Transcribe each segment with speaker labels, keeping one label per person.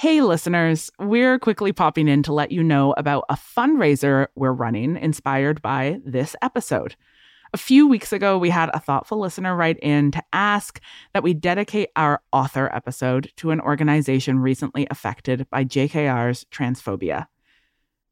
Speaker 1: Hey, listeners, we're quickly popping in to let you know about a fundraiser we're running inspired by this episode. A few weeks ago, we had a thoughtful listener write in to ask that we dedicate our author episode to an organization recently affected by JKR's transphobia.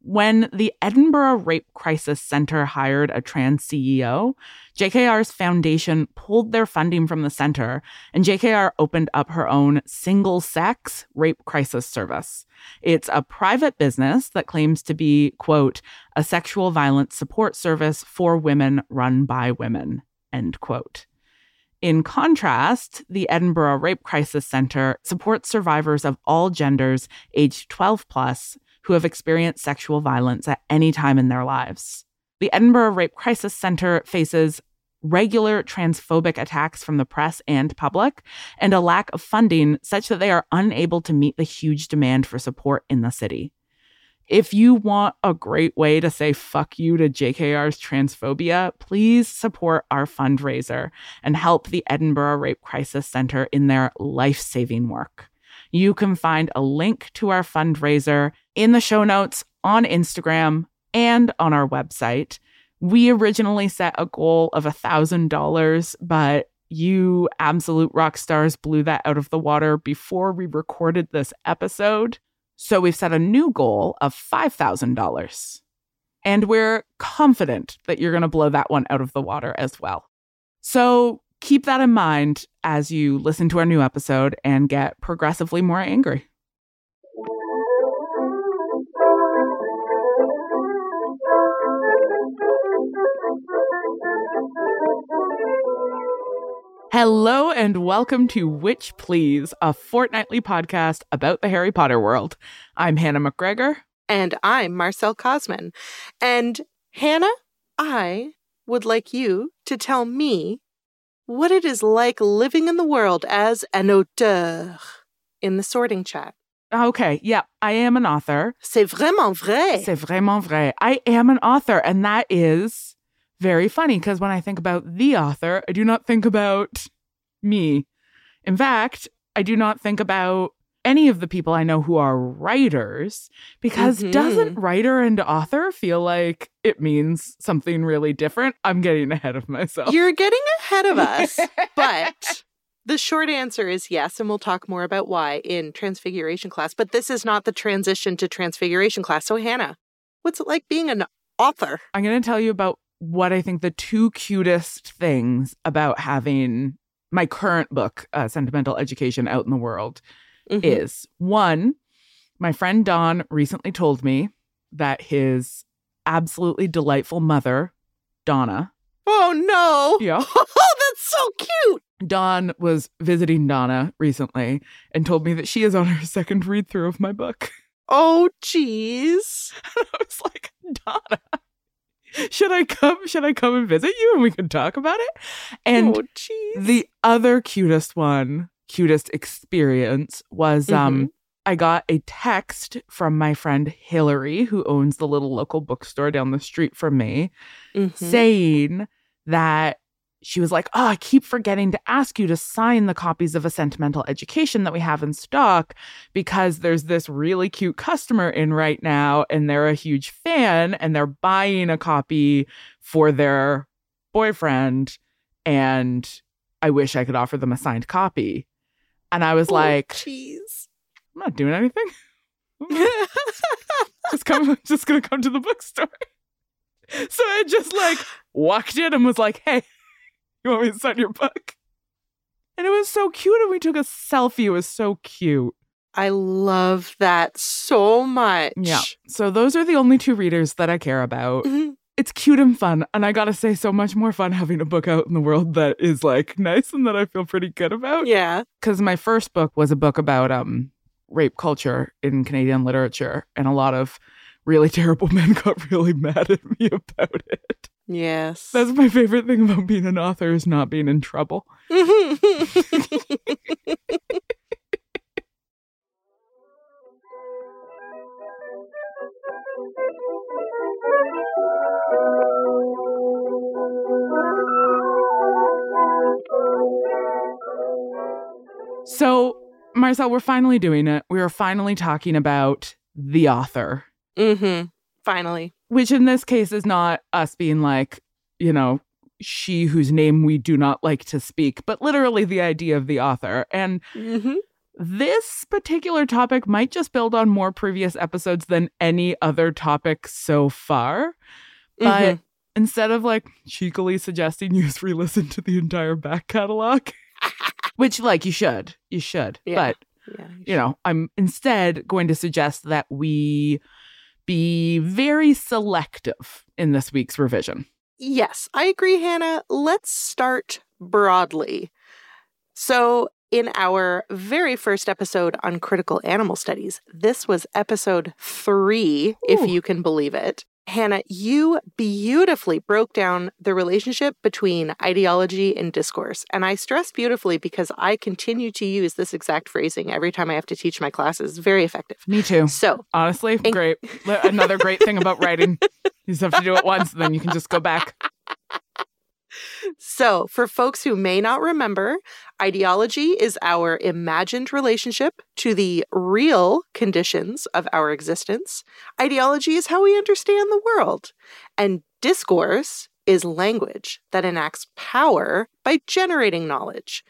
Speaker 1: When the Edinburgh Rape Crisis Center hired a trans CEO, JKR's foundation pulled their funding from the center, and JKR opened up her own single sex rape crisis service. It's a private business that claims to be, quote, a sexual violence support service for women run by women, end quote. In contrast, the Edinburgh Rape Crisis Center supports survivors of all genders aged 12 plus who have experienced sexual violence at any time in their lives. The Edinburgh Rape Crisis Center faces regular transphobic attacks from the press and public, and a lack of funding such that they are unable to meet the huge demand for support in the city. If you want a great way to say fuck you to JKR's transphobia, please support our fundraiser and help the Edinburgh Rape Crisis Center in their life saving work. You can find a link to our fundraiser in the show notes on Instagram and on our website. We originally set a goal of $1,000, but you absolute rock stars blew that out of the water before we recorded this episode. So we've set a new goal of $5,000. And we're confident that you're going to blow that one out of the water as well. So keep that in mind as you listen to our new episode and get progressively more angry. Hello and welcome to Witch Please, a fortnightly podcast about the Harry Potter world. I'm Hannah McGregor.
Speaker 2: And I'm Marcelle Kosman. And Hannah, I would like you to tell me what it is like living in the world as an auteur in the sorting chat.
Speaker 1: Okay, yeah, I am an author.
Speaker 2: C'est vraiment vrai.
Speaker 1: C'est vraiment vrai. I am an author, and that is very funny because when I think about the author, I do not think about me. In fact, I do not think about any of the people I know who are writers because
Speaker 2: Mhm.
Speaker 1: doesn't writer and author feel like it means something really different? I'm getting ahead of myself.
Speaker 2: You're getting ahead of us, but the short answer is yes, and we'll talk more about why in Transfiguration class. But this is not the transition to Transfiguration class. So, Hannah, what's it like being an author?
Speaker 1: I'm going to tell you about what I think the two cutest things about having my current book, uh, Sentimental Education, out in the world
Speaker 2: Mhm.
Speaker 1: is one, my friend Don recently told me that his absolutely delightful mother, Donna,
Speaker 2: Oh no!
Speaker 1: yeah,
Speaker 2: Oh, that's so cute.
Speaker 1: Don was visiting Donna recently and told me that she is on her second read through of my book.
Speaker 2: Oh, jeez.
Speaker 1: I was like, Donna, should I come? Should I come and visit you and we can talk about it? And
Speaker 2: oh,
Speaker 1: the other cutest one, cutest experience was um I got a text from my friend Hillary, who owns the little local bookstore down the street from me,
Speaker 2: Mhm.
Speaker 1: saying that she was like, Oh, I keep forgetting to ask you to sign the copies of a sentimental education that we have in stock because there's this really cute customer in right now and they're a huge fan and they're buying a copy for their boyfriend. And I wish I could offer them a signed copy. And I was
Speaker 2: Oh,
Speaker 1: like,
Speaker 2: jeez.
Speaker 1: I'm not doing anything. just come just gonna come to the bookstore. So I just like walked in and was like, hey, you want me to sign your book? And it was so cute, and we took a selfie. It was so cute.
Speaker 2: I love that so much.
Speaker 1: Yeah. So those are the only two readers that I care about.
Speaker 2: Mhm.
Speaker 1: It's cute and fun. And I gotta say, so much more fun having a book out in the world that is like nice and that I feel pretty good about.
Speaker 2: Yeah.
Speaker 1: because my first book was a book about um rape culture in Canadian literature, and a lot of really terrible men got really mad at me about it.
Speaker 2: Yes.
Speaker 1: That's my favorite thing about being an author is not being in trouble. So Marcelle, we're finally doing it. We are finally talking about the author.
Speaker 2: Mm-hmm. Finally.
Speaker 1: Which in this case is not us being like, you know, she whose name we do not like to speak, but literally the idea of the author. And
Speaker 2: Mm-hmm.
Speaker 1: this particular topic might just build on more previous episodes than any other topic so far. But
Speaker 2: Mhm.
Speaker 1: instead of like cheekily suggesting you re listen to the entire back catalog, which like you should, you should.
Speaker 2: Yeah.
Speaker 1: But
Speaker 2: yeah,
Speaker 1: you know, I'm instead going to suggest that we be very selective in this week's revision.
Speaker 2: Yes, I agree, Hannah. Let's start broadly. So, in our very first episode on critical animal studies, this was episode three, if you can believe it. Hannah, you beautifully broke down the relationship between ideology and discourse. And I stress beautifully because I continue to use this exact phrasing every time I have to teach my classes. Very effective.
Speaker 1: Me too.
Speaker 2: So,
Speaker 1: Honestly,
Speaker 2: And-
Speaker 1: great. Another great thing about writing. You just have to do it once, and then you can just go back.
Speaker 2: So, for folks who may not remember, ideology is our imagined relationship to the real conditions of our existence. Ideology is how we understand the world. And discourse is language that enacts power by generating knowledge.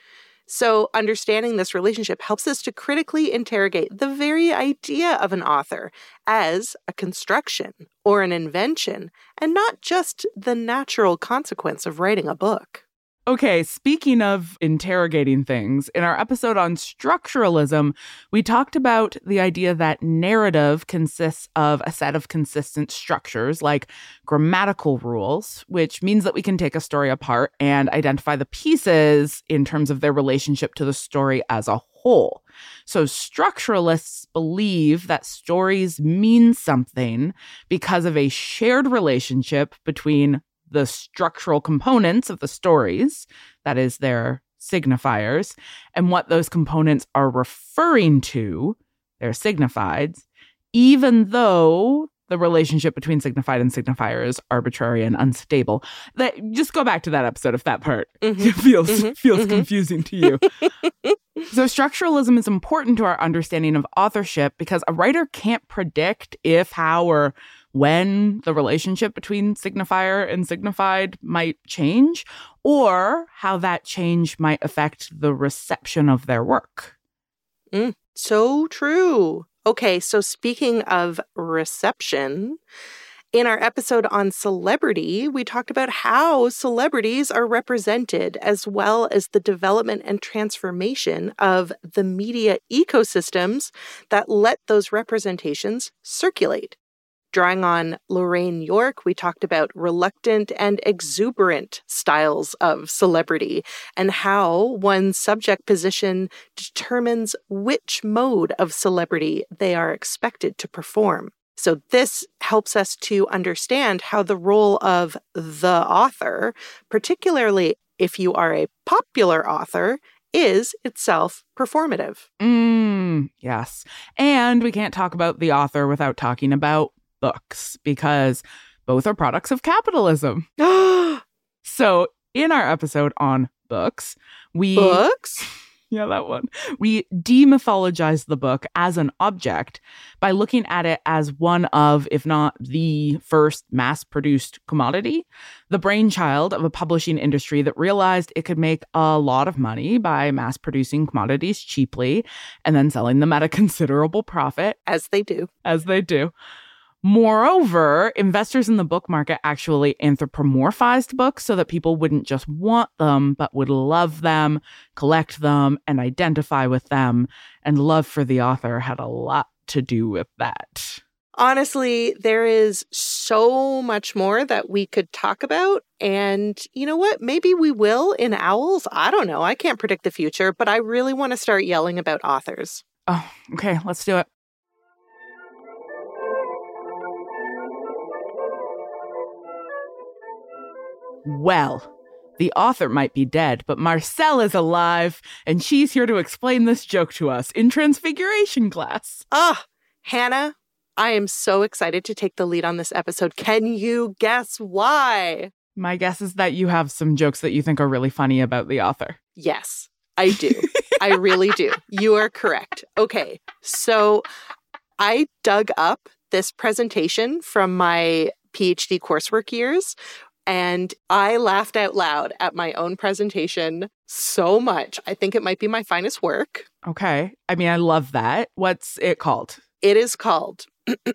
Speaker 2: So, understanding this relationship helps us to critically interrogate the very idea of an author as a construction or an invention and not just the natural consequence of writing a book.
Speaker 1: Okay, speaking of interrogating things, in our episode on structuralism, we talked about the idea that narrative consists of a set of consistent structures like grammatical rules, which means that we can take a story apart and identify the pieces in terms of their relationship to the story as a whole. So, structuralists believe that stories mean something because of a shared relationship between the structural components of the stories, that is, their signifiers, and what those components are referring to, their signifieds, even though the relationship between signified and signifier is arbitrary and unstable. That just go back to that episode if that part
Speaker 2: Mhm.
Speaker 1: feels
Speaker 2: Mhm.
Speaker 1: feels
Speaker 2: Mhm.
Speaker 1: confusing to you. so structuralism is important to our understanding of authorship because a writer can't predict if, how, or when the relationship between signifier and signified might change, or how that change might affect the reception of their work.
Speaker 2: Mm, so true. Okay, so speaking of reception, in our episode on celebrity, we talked about how celebrities are represented, as well as the development and transformation of the media ecosystems that let those representations circulate. Drawing on Lorraine York, we talked about reluctant and exuberant styles of celebrity and how one's subject position determines which mode of celebrity they are expected to perform. So, this helps us to understand how the role of the author, particularly if you are a popular author, is itself performative.
Speaker 1: Mm, yes. And we can't talk about the author without talking about books because both are products of capitalism. So, in our episode on books, we
Speaker 2: Books?
Speaker 1: yeah, that one. We demythologize the book as an object by looking at it as one of, if not the first mass produced commodity, the brainchild of a publishing industry that realized it could make a lot of money by mass producing commodities cheaply and then selling them at a considerable profit
Speaker 2: As they do.
Speaker 1: as they do. Moreover, investors in the book market actually anthropomorphized books so that people wouldn't just want them, but would love them, collect them, and identify with them. And love for the author had a lot to do with that.
Speaker 2: Honestly, there is so much more that we could talk about. And you know what? Maybe we will in Owls. I don't know. I can't predict the future, but I really want to start yelling about authors.
Speaker 1: Oh, okay, let's do it. Well, the author might be dead, but Marcelle is alive, and she's here to explain this joke to us in Transfiguration class.
Speaker 2: Ah, Hannah, I am so excited to take the lead on this episode. Can you guess why?
Speaker 1: My guess is that you have some jokes that you think are really funny about the author.
Speaker 2: Yes, I do. I really do. You are correct. Okay. So I dug up this presentation from my PhD coursework years and I laughed out loud at my own presentation so much. I think it might be my finest work.
Speaker 1: Okay. I mean, I love that. What's it called?
Speaker 2: It is called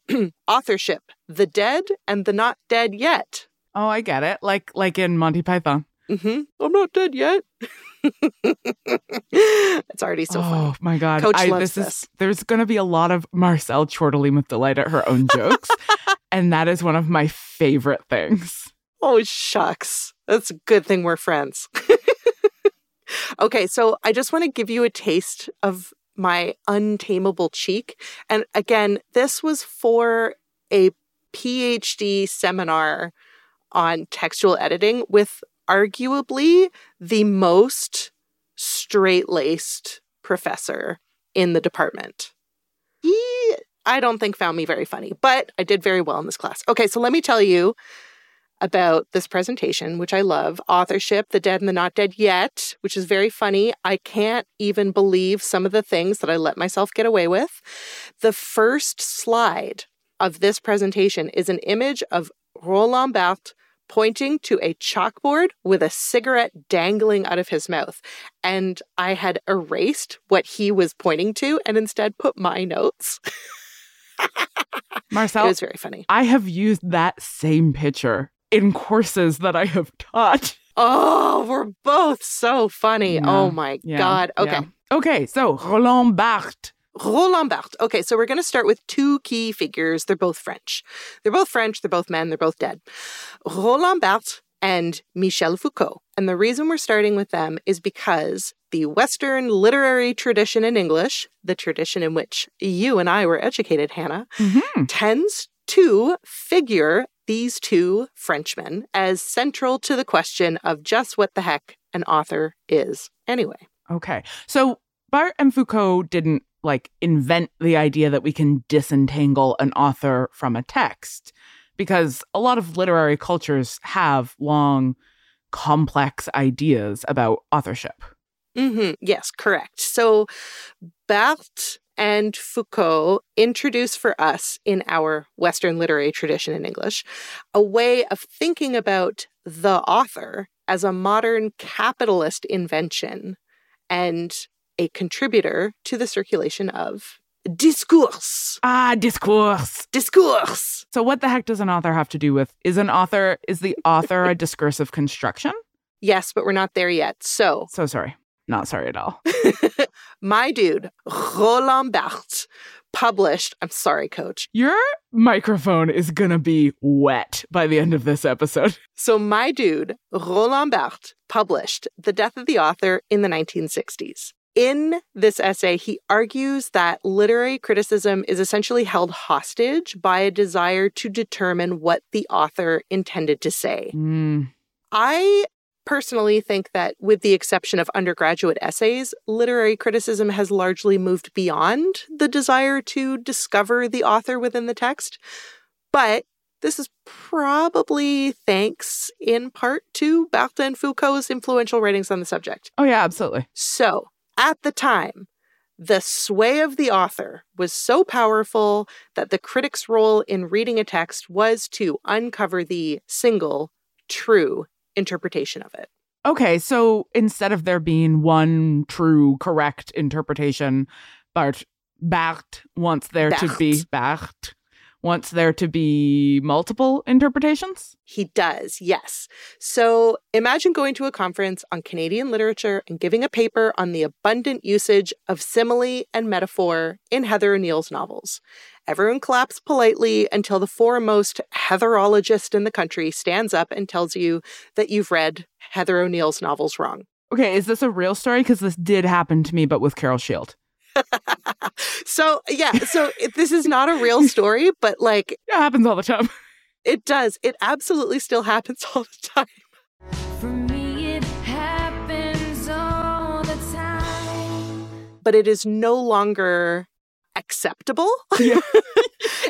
Speaker 2: Authorship The Dead and the Not Dead Yet.
Speaker 1: Oh, I get it. Like like in Monty Python.
Speaker 2: Mm-hmm. I'm not dead yet. it's already so
Speaker 1: oh,
Speaker 2: funny.
Speaker 1: my god.
Speaker 2: Coach
Speaker 1: I,
Speaker 2: loves
Speaker 1: this,
Speaker 2: this.
Speaker 1: is there's gonna be a lot of Marcelle chortling with delight at her own jokes. and that is one of my favorite things.
Speaker 2: Oh, shucks. That's a good thing we're friends. okay, so I just want to give you a taste of my untamable cheek. And again, this was for a PhD seminar on textual editing with arguably the most straight laced professor in the department. He, I don't think, found me very funny, but I did very well in this class. Okay, so let me tell you about this presentation, which I love Authorship, The Dead and the Not Dead Yet, which is very funny. I can't even believe some of the things that I let myself get away with. The first slide of this presentation is an image of Roland Barthes pointing to a chalkboard with a cigarette dangling out of his mouth. And I had erased what he was pointing to and instead put my notes.
Speaker 1: Marcelle,
Speaker 2: it was very funny.
Speaker 1: I have used that same picture in courses that I have taught.
Speaker 2: Oh, we're both so funny.
Speaker 1: Yeah,
Speaker 2: Oh my
Speaker 1: yeah,
Speaker 2: God. Okay.
Speaker 1: yeah. Okay, so Roland Barthes.
Speaker 2: Roland Barthes. Okay, so we're going to start with two key figures. They're both French. They're both French. They're both men. They're both dead. Roland Barthes and Michel Foucault. And the reason we're starting with them is because the Western literary tradition in English, the tradition in which you and I were educated, Hannah,
Speaker 1: Mhm.
Speaker 2: tends to figure these two Frenchmen as central to the question of just what the heck an author is anyway.
Speaker 1: Okay. So Barthes and Foucault didn't like invent the idea that we can disentangle an author from a text because a lot of literary cultures have long, complex ideas about authorship.
Speaker 2: hmm Yes, correct. So Barthes and Foucault introduce for us in our Western literary tradition in English a way of thinking about the author as a modern capitalist invention and a contributor to the circulation of discourse.
Speaker 1: Ah, discourse.
Speaker 2: Discourse.
Speaker 1: So what the heck does an author have to do with is an author is the author a discursive construction?
Speaker 2: Yes, but we're not there yet. So
Speaker 1: So sorry. Not sorry at all.
Speaker 2: my dude, Roland Barthes, published, I'm sorry, coach.
Speaker 1: Your microphone is going to be wet by the end of this episode.
Speaker 2: So, my dude, Roland Barthes, published The Death of the Author in the 1960s. In this essay, he argues that literary criticism is essentially held hostage by a desire to determine what the author intended to say.
Speaker 1: Mm,
Speaker 2: I personally think that, with the exception of undergraduate essays, literary criticism has largely moved beyond the desire to discover the author within the text. But this is probably thanks in part to Barthes and Foucault's influential writings on the subject.
Speaker 1: Oh, yeah, absolutely.
Speaker 2: So, at the time, the sway of the author was so powerful that the critic's role in reading a text was to uncover the single true interpretation of it.
Speaker 1: Okay, so instead of there being one true, correct interpretation, Bart Barthes wants there to be.
Speaker 2: Barthes
Speaker 1: wants there to be multiple interpretations.
Speaker 2: He does, yes. So imagine going to a conference on Canadian literature and giving a paper on the abundant usage of simile and metaphor in Heather O'Neill's novels. Everyone claps politely until the foremost Heatherologist in the country stands up and tells you that you've read Heather O'Neill's novels wrong.
Speaker 1: Okay, is this a real story? Because this did happen to me, but with Carol Shield.
Speaker 2: so, yeah, so this is not a real story, but like
Speaker 1: it happens all the time.
Speaker 2: it does. It absolutely still happens all the time.
Speaker 3: For me, it happens all the time.
Speaker 2: but it is no longer acceptable.
Speaker 1: Yeah.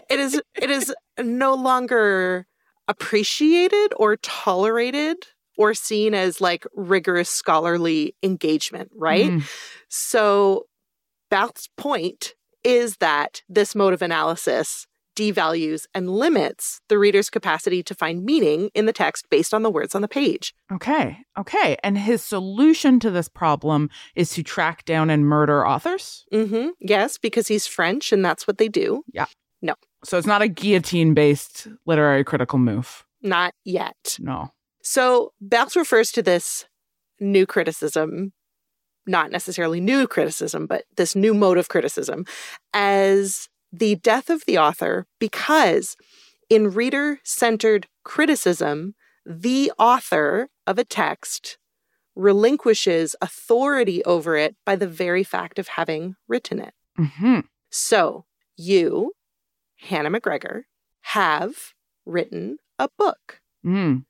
Speaker 2: it is it is no longer appreciated or tolerated or seen as like rigorous scholarly engagement, right?
Speaker 1: Mm.
Speaker 2: So, Barthes' point is that this mode of analysis devalues and limits the reader's capacity to find meaning in the text based on the words on the page.
Speaker 1: Okay. Okay. And his solution to this problem is to track down and murder authors.
Speaker 2: hmm Yes, because he's French and that's what they do. Yeah. No.
Speaker 1: So it's not a guillotine based literary critical move.
Speaker 2: Not yet.
Speaker 1: No.
Speaker 2: So, Barthes refers to this new criticism, not necessarily new criticism, but this new mode of criticism, as the death of the author because in reader centered criticism, the author of a text relinquishes authority over it by the very fact of having written it.
Speaker 1: hmm
Speaker 2: So, you, Hannah McGregor, have written a book.
Speaker 1: Mm.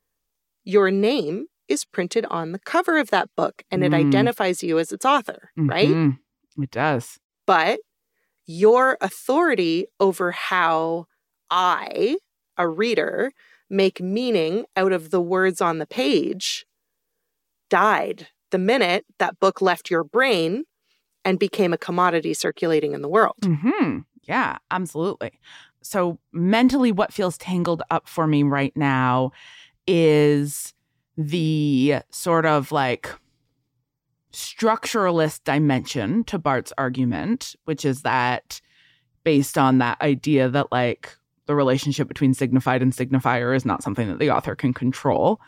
Speaker 2: Your name is printed on the cover of that book and it
Speaker 1: Mm.
Speaker 2: identifies you as its author, right?
Speaker 1: Mhm. It does.
Speaker 2: But your authority over how I, a reader, make meaning out of the words on the page died the minute that book left your brain and became a commodity circulating in the world.
Speaker 1: hmm Yeah, absolutely. So, mentally, what feels tangled up for me right now is the sort of like structuralist dimension to Barthes' argument, which is that based on that idea that like the relationship between signified and signifier is not something that the author can control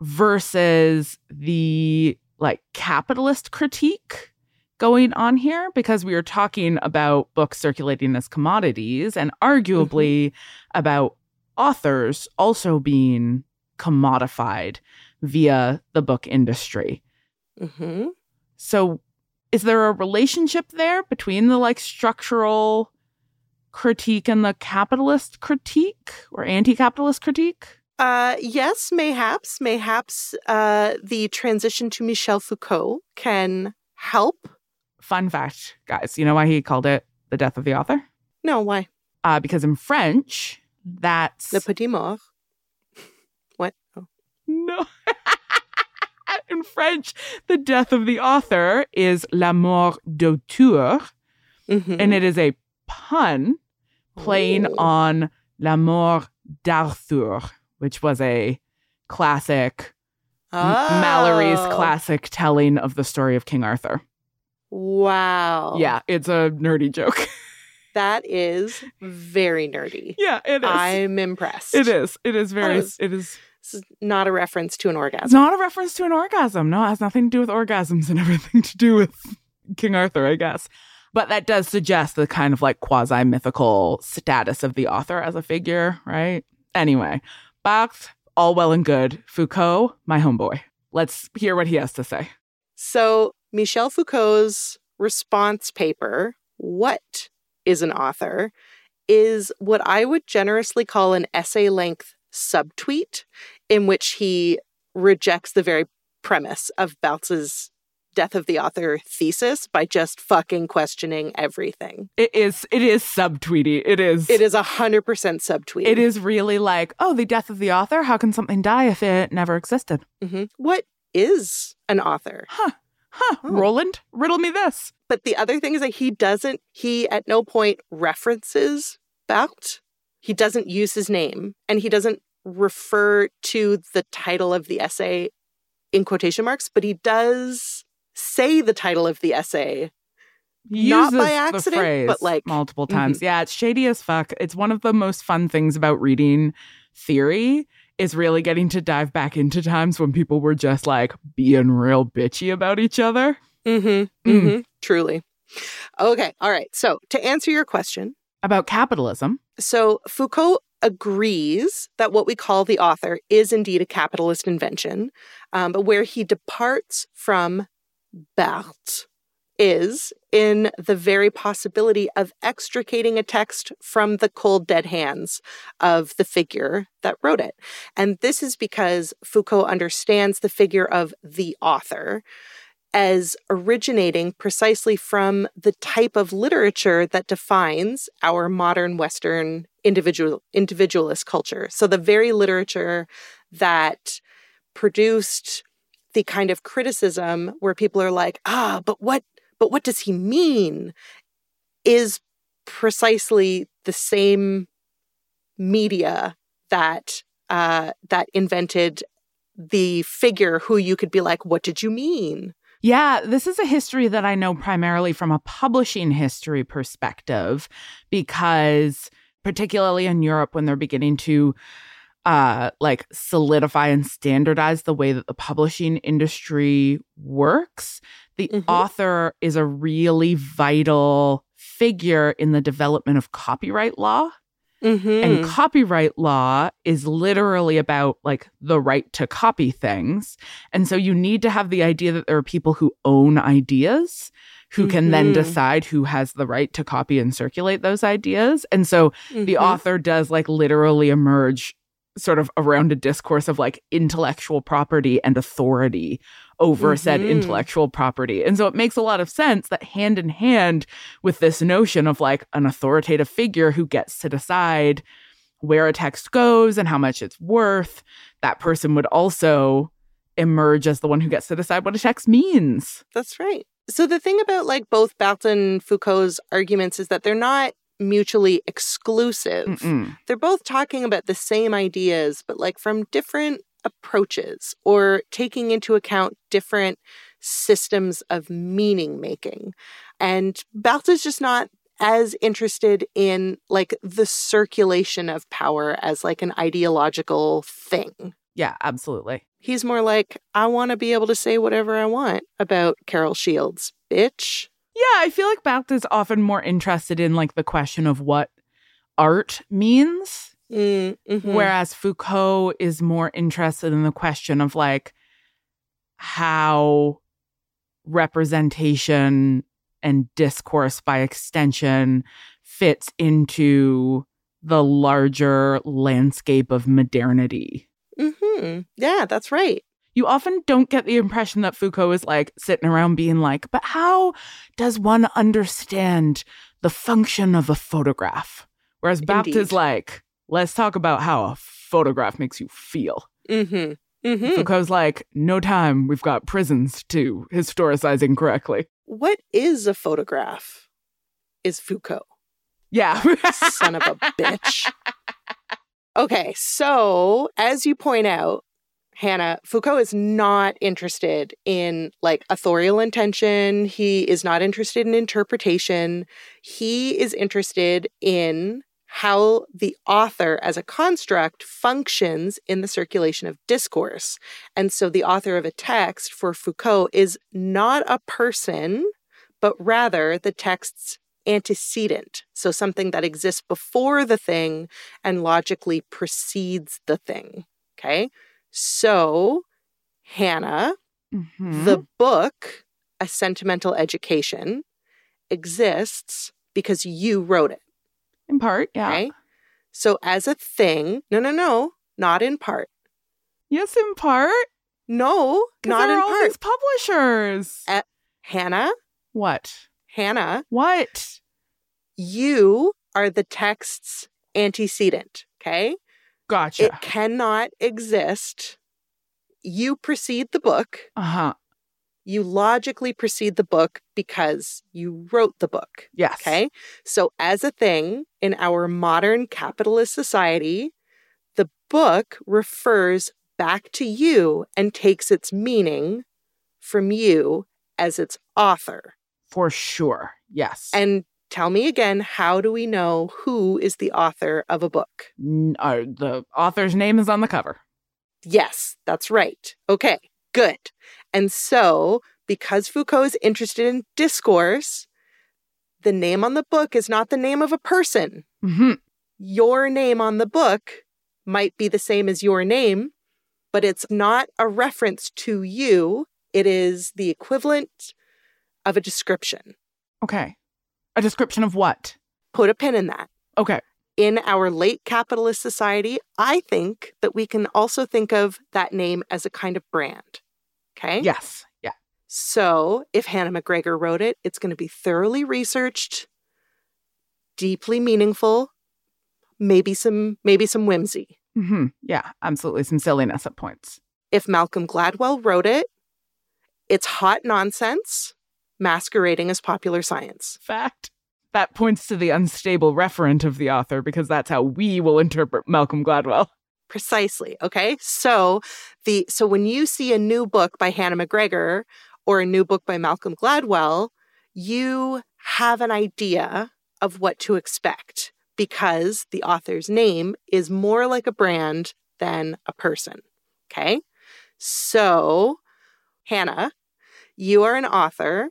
Speaker 1: versus the like capitalist critique going on here because we are talking about books circulating as commodities and mm-hmm. arguably about authors also being commodified via the book industry.
Speaker 2: Hmm
Speaker 1: So is there a relationship there between the like structural critique and the capitalist critique or anti-capitalist critique?
Speaker 2: Uh, yes, mayhaps, mayhaps uh, the transition to Michel Foucault can help.
Speaker 1: Fun fact, guys, you know why he called it the death of the author?
Speaker 2: No, why?
Speaker 1: Uh, because in French, that's
Speaker 2: Le Petit Mort. What? Oh.
Speaker 1: No. In French, the death of the author is la mort d'auteur,
Speaker 2: Mhm.
Speaker 1: and it is a pun playing
Speaker 2: Ooh.
Speaker 1: on la mort d'Arthur, which was a classic, M- Malory's
Speaker 2: Oh.
Speaker 1: classic telling of the story of King Arthur.
Speaker 2: Wow.
Speaker 1: Yeah, it's a nerdy joke.
Speaker 2: That is very nerdy.
Speaker 1: yeah, it is.
Speaker 2: I'm impressed.
Speaker 1: it is. It is very.
Speaker 2: is-
Speaker 1: It is.
Speaker 2: This is not a reference to an orgasm.
Speaker 1: not a reference to an orgasm. No, it has nothing to do with orgasms and everything to do with King Arthur, I guess. But that does suggest the kind of like quasi mythical status of the author as a figure, right? Anyway, Barthes, all well and good. Foucault, my homeboy. Let's hear what he has to say.
Speaker 2: So, Michel Foucault's response paper, What is an Author, is what I would generously call an essay length subtweet in which he rejects the very premise of Barthes's death of the author thesis by just fucking questioning everything.
Speaker 1: It is it is subtweety. It is
Speaker 2: It is a hundred percent subtweet.
Speaker 1: it is really like, oh, the death of the author. How can something die if it never existed?
Speaker 2: Mhm. What is an author?
Speaker 1: Huh.
Speaker 2: Oh.
Speaker 1: Roland, riddle me this.
Speaker 2: But the other thing is that he doesn't, he at no point references Barthes. He doesn't use his name and he doesn't refer to the title of the essay in quotation marks, but he does say the title of the essay.
Speaker 1: He
Speaker 2: Not by
Speaker 1: uses the
Speaker 2: accident,
Speaker 1: phrase
Speaker 2: but, like,
Speaker 1: multiple times. Yeah, it's shady as fuck. It's one of the most fun things about reading theory is really getting to dive back into times when people were just like being real bitchy about each other.
Speaker 2: Mm-hmm.
Speaker 1: Mm.
Speaker 2: Mm-hmm. Truly. Okay. All right. So to answer your question,
Speaker 1: About capitalism.
Speaker 2: So Foucault agrees that what we call the author is indeed a capitalist invention, um, but where he departs from Barthes is in the very possibility of extricating a text from the cold dead hands of the figure that wrote it. And this is because Foucault understands the figure of the author as originating precisely from the type of literature that defines our modern Western individual individualist culture. So the very literature that produced the kind of criticism where people are like, ah, but what but what does he mean? Is precisely the same media that uh, that invented the figure who you could be like, what did you mean?
Speaker 1: Yeah, this is a history that I know primarily from a publishing history perspective, because particularly in Europe, when they're beginning to uh, like solidify and standardize the way that the publishing industry works, the
Speaker 2: Mhm.
Speaker 1: author is a really vital figure in the development of copyright law.
Speaker 2: Mm-hmm.
Speaker 1: And copyright law is literally about like the right to copy things. And so you need to have the idea that there are people who own ideas who can then
Speaker 2: Mhm.
Speaker 1: decide who has the right to copy and circulate those ideas. And so the
Speaker 2: Mhm.
Speaker 1: author does like literally emerge sort of around a discourse of like intellectual property and authority over said
Speaker 2: Mhm.
Speaker 1: intellectual property. And so it makes a lot of sense that hand in hand with this notion of like an authoritative figure who gets to decide where a text goes and how much it's worth, that person would also emerge as the one who gets to decide what a text means.
Speaker 2: That's right. So the thing about like both Barthes and Foucault's arguments is that they're not mutually exclusive.
Speaker 1: Mm-mm.
Speaker 2: They're both talking about the same ideas, but like from different approaches or taking into account different systems of meaning making. And Barthes is just not as interested in like the circulation of power as like an ideological thing.
Speaker 1: Yeah, absolutely.
Speaker 2: He's more like, I want to be able to say whatever I want about Carol Shields, bitch.
Speaker 1: Yeah, I feel like Barthes is often more interested in like the question of what art means,
Speaker 2: Mm, mhm.
Speaker 1: whereas Foucault is more interested in the question of like how representation and discourse by extension fits into the larger landscape of modernity.
Speaker 2: Mhm. Yeah, that's right.
Speaker 1: you often don't get the impression that Foucault is like sitting around being like, but how does one understand the function of a photograph? Whereas Barthes is like, let's talk about how a photograph makes you feel.
Speaker 2: Mm-hmm. Mm-hmm.
Speaker 1: Foucault's like, no time, we've got prisons to historicize incorrectly.
Speaker 2: What is a photograph? Is Foucault.
Speaker 1: Yeah.
Speaker 2: Son of a bitch. Okay, so as you point out, Hannah, Foucault is not interested in like authorial intention. He is not interested in interpretation. He is interested in how the author as a construct functions in the circulation of discourse. And so the author of a text for Foucault is not a person, but rather the text's antecedent. So something that exists before the thing and logically precedes the thing. Okay. So, Hannah,
Speaker 1: Mhm.
Speaker 2: the book, A Sentimental Education, exists because you wrote it.
Speaker 1: In part, yeah.
Speaker 2: Okay. So, as a thing, no, no, no, not in part.
Speaker 1: Yes, in part.
Speaker 2: No, not in
Speaker 1: all
Speaker 2: part.
Speaker 1: these publishers.
Speaker 2: Uh, Hannah,
Speaker 1: what?
Speaker 2: Hannah,
Speaker 1: What?
Speaker 2: you are the text's antecedent. Okay.
Speaker 1: Gotcha.
Speaker 2: It cannot exist. You precede the book.
Speaker 1: Uh huh.
Speaker 2: You logically precede the book because you wrote the book.
Speaker 1: Yes.
Speaker 2: Okay. So, as a thing in our modern capitalist society, the book refers back to you and takes its meaning from you as its author.
Speaker 1: For sure. Yes.
Speaker 2: And tell me again, how do we know who is the author of a book?
Speaker 1: Uh, the author's name is on the cover.
Speaker 2: Yes, that's right. Okay, good. And so, because Foucault is interested in discourse, the name on the book is not the name of a person.
Speaker 1: hmm
Speaker 2: Your name on the book might be the same as your name, but it's not a reference to you. It is the equivalent of a description.
Speaker 1: Okay. A description of what?
Speaker 2: Put a pin in that.
Speaker 1: Okay.
Speaker 2: in our late capitalist society, I think that we can also think of that name as a kind of brand. Okay.
Speaker 1: Yes. Yeah.
Speaker 2: So if Hannah McGregor wrote it, it's going to be thoroughly researched, deeply meaningful, maybe some maybe some whimsy.
Speaker 1: hmm Yeah. Absolutely. Some silliness at points.
Speaker 2: if Malcolm Gladwell wrote it, it's hot nonsense masquerading as popular science.
Speaker 1: Fact. That points to the unstable referent of the author because that's how we will interpret Malcolm Gladwell.
Speaker 2: Precisely. Okay. So the so when you see a new book by Hannah McGregor or a new book by Malcolm Gladwell, you have an idea of what to expect because the author's name is more like a brand than a person. Okay. So, Hannah, you are an author.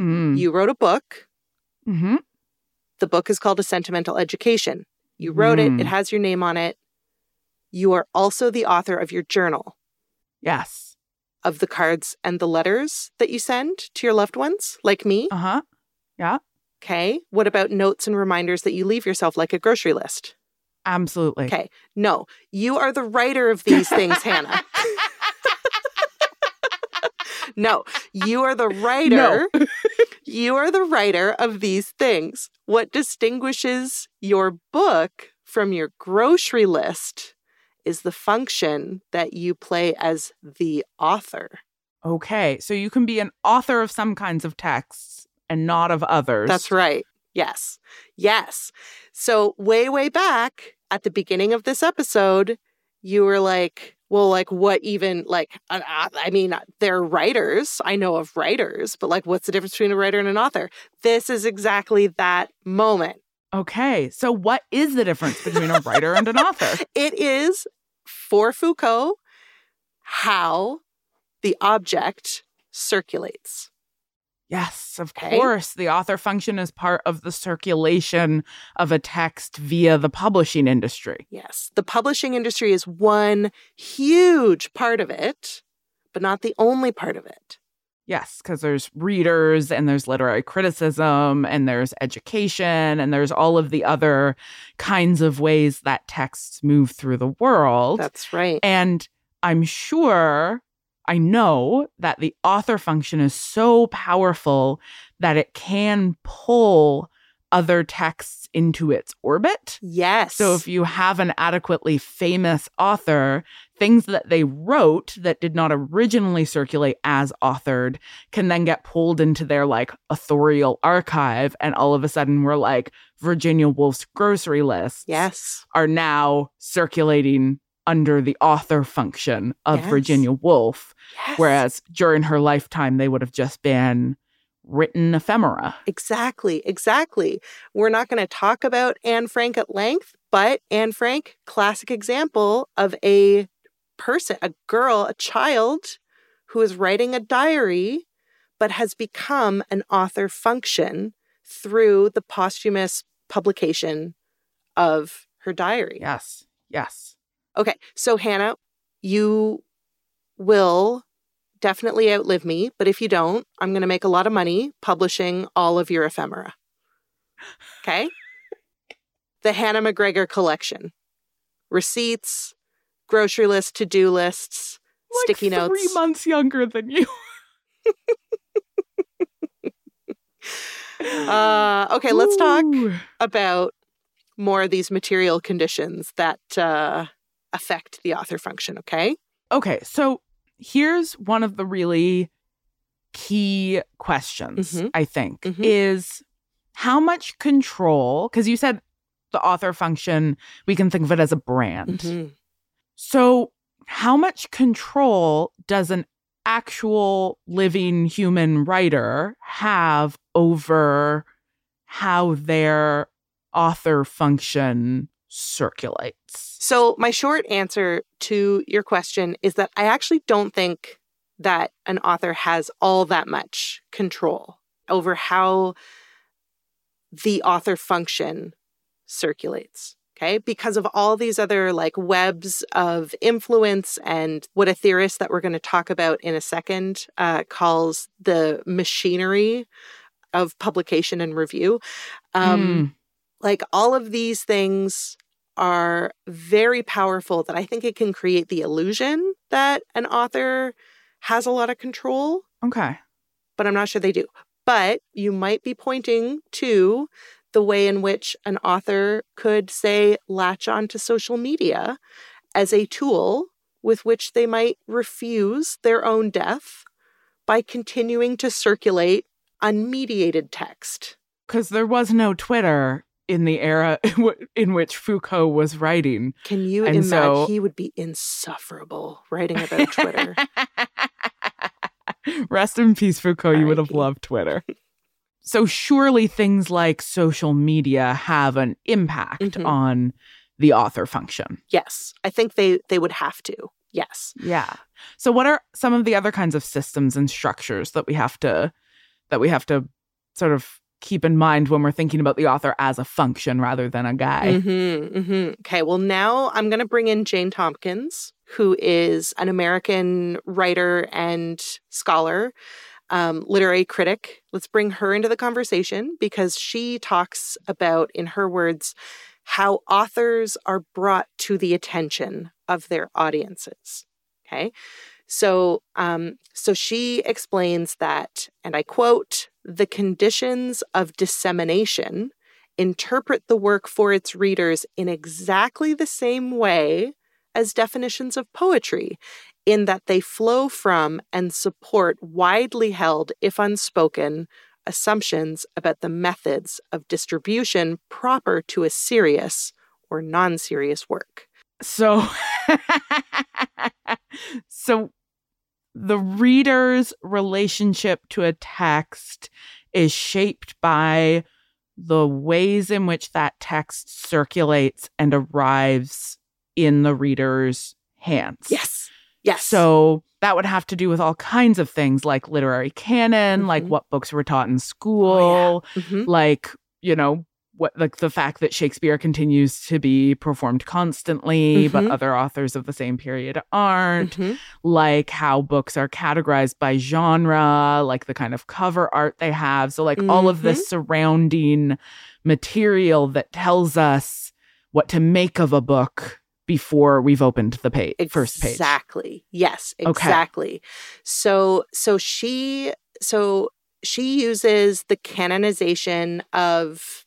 Speaker 1: Mm.
Speaker 2: You wrote a book.
Speaker 1: hmm
Speaker 2: The book is called A Sentimental Education. You wrote it,
Speaker 1: Mm.
Speaker 2: it has your name on it. You are also the author of your journal,
Speaker 1: Yes.
Speaker 2: of the cards and the letters that you send to your loved ones, like me.
Speaker 1: Uh huh. Yeah.
Speaker 2: Okay. What about notes and reminders that you leave yourself, like a grocery list?
Speaker 1: Absolutely.
Speaker 2: Okay. No, you are the writer of these things, Hannah. No, you are the writer.
Speaker 1: No.
Speaker 2: you are the writer of these things. What distinguishes your book from your grocery list is the function that you play as the author.
Speaker 1: Okay. So you can be an author of some kinds of texts and not of others.
Speaker 2: That's right. Yes. Yes. So, way, way back at the beginning of this episode, you were like, well, like, what even, like, I mean, they're writers. I know of writers, but like, what's the difference between a writer and an author? This is exactly that moment.
Speaker 1: Okay. So what is the difference between a writer and an author?
Speaker 2: It is for Foucault how the object circulates.
Speaker 1: Yes, of
Speaker 2: Okay.
Speaker 1: course. The author function is part of the circulation of a text via the publishing industry.
Speaker 2: Yes, the publishing industry is one huge part of it, but not the only part of it.
Speaker 1: Yes, because there's readers and there's literary criticism and there's education and there's all of the other kinds of ways that texts move through the world.
Speaker 2: That's right.
Speaker 1: And I'm sure, I know that the author function is so powerful that it can pull other texts into its orbit.
Speaker 2: Yes.
Speaker 1: So if you have an adequately famous author, things that they wrote that did not originally circulate as authored can then get pulled into their like authorial archive. And all of a sudden we're like, Virginia Woolf's grocery lists
Speaker 2: yes.
Speaker 1: are now circulating under the author function of
Speaker 2: Yes.
Speaker 1: Virginia Woolf.
Speaker 2: Yes.
Speaker 1: Whereas during her lifetime, they would have just been written ephemera.
Speaker 2: Exactly, exactly. We're not going to talk about Anne Frank at length, but Anne Frank, classic example of a person, a girl, a child who is writing a diary, but has become an author function through the posthumous publication of her diary.
Speaker 1: Yes. Yes.
Speaker 2: Okay, so Hannah, you will definitely outlive me, but if you don't, I'm going to make a lot of money publishing all of your ephemera. Okay? the Hannah McGregor collection. Receipts, grocery list, to-do lists, sticky
Speaker 1: like
Speaker 2: notes.
Speaker 1: Three months younger than you.
Speaker 2: Uh, okay, let's talk
Speaker 1: Ooh.
Speaker 2: about more of these material conditions that uh, affect the author function, okay?
Speaker 1: Okay, so here's one of the really key questions,
Speaker 2: Mhm.
Speaker 1: I think,
Speaker 2: Mhm.
Speaker 1: is how much control, because you said the author function, we can think of it as a brand.
Speaker 2: Mhm.
Speaker 1: So, how much control does an actual living human writer have over how their author function circulates?
Speaker 2: So, my short answer to your question is that I actually don't think that an author has all that much control over how the author function circulates. Okay. Because of all these other like webs of influence and what a theorist that we're going to talk about in a second uh, calls the machinery of publication and review. Um, like all of these things are very powerful that I think it can create the illusion that an author has a lot of control,
Speaker 1: Mm, okay.
Speaker 2: but I'm not sure they do. But you might be pointing to the way in which an author could, say, latch onto social media as a tool with which they might refuse their own death by continuing to circulate unmediated text.
Speaker 1: Because there was no Twitter in the era in which Foucault was writing.
Speaker 2: Can you
Speaker 1: And
Speaker 2: imagine?
Speaker 1: so-
Speaker 2: he would be insufferable writing about Twitter.
Speaker 1: Rest in peace, Foucault. You would have loved Twitter. So surely things like social media have an impact
Speaker 2: Mhm.
Speaker 1: on the author function.
Speaker 2: yes, I think they they would have to. Yes.
Speaker 1: Yeah. So what are some of the other kinds of systems and structures that we have to that we have to sort of keep in mind when we're thinking about the author as a function rather than a guy?
Speaker 2: Mm-hmm, hmm Okay, well, now I'm going to bring in Jane Tompkins, who is an American writer and scholar, um, literary critic. Let's bring her into the conversation because she talks about, in her words, how authors are brought to the attention of their audiences. Okay. So, um, so she explains that, and I quote, the conditions of dissemination interpret the work for its readers in exactly the same way as definitions of poetry, in that they flow from and support widely held, if unspoken, assumptions about the methods of distribution proper to a serious or non serious work.
Speaker 1: So so the reader's relationship to a text is shaped by the ways in which that text circulates and arrives in the reader's hands.
Speaker 2: Yes. Yes.
Speaker 1: So that would have to do with all kinds of things like literary canon, like
Speaker 2: Mhm.
Speaker 1: what books were taught in school,
Speaker 2: Mhm.
Speaker 1: like, you know, what like the fact that Shakespeare continues to be performed constantly, but
Speaker 2: Mhm.
Speaker 1: other authors of the same period aren't,
Speaker 2: Mhm.
Speaker 1: like how books are categorized by genre, like the kind of cover art they have. So like all of
Speaker 2: Mm-hmm.
Speaker 1: this surrounding material that tells us what to make of a book before we've opened the page first page.
Speaker 2: Exactly. Yes,
Speaker 1: Okay.
Speaker 2: exactly. So so she so she uses the canonization of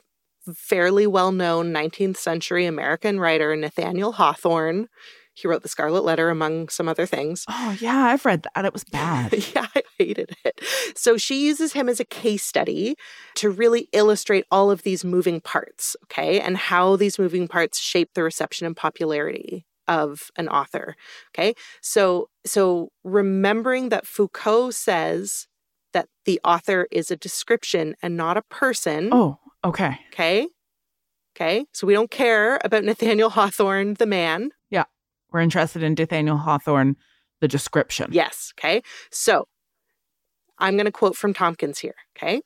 Speaker 2: fairly well-known 19th century American writer Nathaniel Hawthorne. He wrote The Scarlet Letter among some other things.
Speaker 1: Oh yeah, I've read that. It was bad.
Speaker 2: yeah, hated it. So she uses him as a case study to really illustrate all of these moving parts, okay, and how these moving parts shape the reception and popularity of an author. Okay. So so remembering that Foucault says that the author is a description and not a person.
Speaker 1: Oh, okay.
Speaker 2: Okay. Okay. So we don't care about Nathaniel Hawthorne, the man. Yeah.
Speaker 1: We're interested in Nathaniel Hawthorne, the description.
Speaker 2: Yes. Okay. So I'm going to quote from Tompkins here. Okay.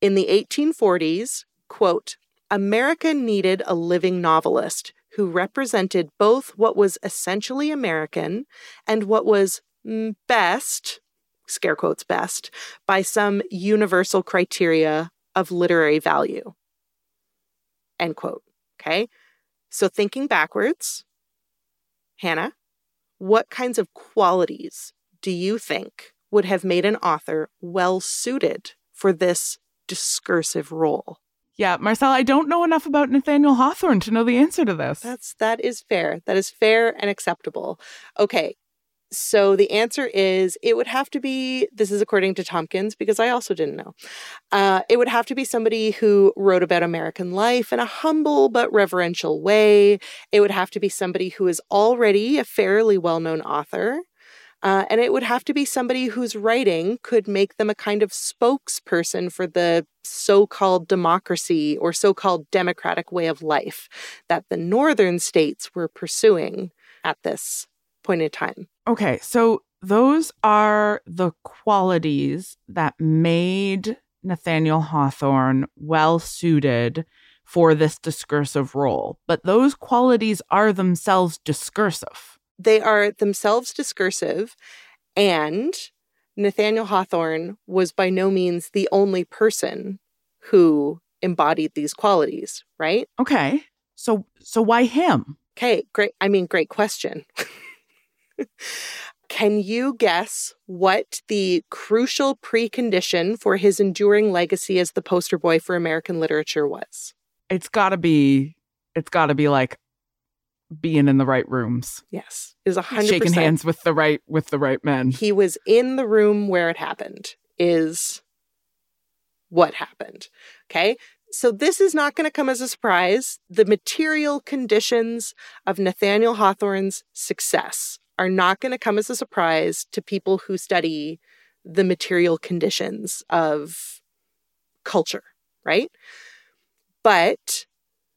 Speaker 2: In the 1840s, quote, America needed a living novelist who represented both what was essentially American and what was mm, best, scare quotes best, by some universal criteria of literary value. End quote. Okay. So thinking backwards, Hannah, what kinds of qualities do you think would have made an author well suited for this discursive role?
Speaker 1: Yeah, Marcelle, I don't know enough about Nathaniel Hawthorne to know the answer to this.
Speaker 2: That's that is fair. That is fair and acceptable. Okay. So the answer is it would have to be this is according to Tompkins because I also didn't know. Uh, it would have to be somebody who wrote about American life in a humble but reverential way. It would have to be somebody who is already a fairly well-known author. Uh, and it would have to be somebody whose writing could make them a kind of spokesperson for the so called democracy or so called democratic way of life that the northern states were pursuing at this point in time.
Speaker 1: Okay, so those are the qualities that made Nathaniel Hawthorne well suited for this discursive role. But those qualities are themselves discursive.
Speaker 2: They are themselves discursive, and Nathaniel Hawthorne was by no means the only person who embodied these qualities, right?
Speaker 1: Okay. So so why him?
Speaker 2: Okay, great. I mean, great question. Can you guess what the crucial precondition for his enduring legacy as the poster boy for American literature was?
Speaker 1: It's got to be it's got to be like being in the right rooms,
Speaker 2: Yes, is a hundred
Speaker 1: shaking hands with the right with the right men.
Speaker 2: He was in the room where it happened. Is what happened. Okay. So this is not going to come as a surprise. The material conditions of Nathaniel Hawthorne's success are not going to come as a surprise to people who study the material conditions of culture, right? But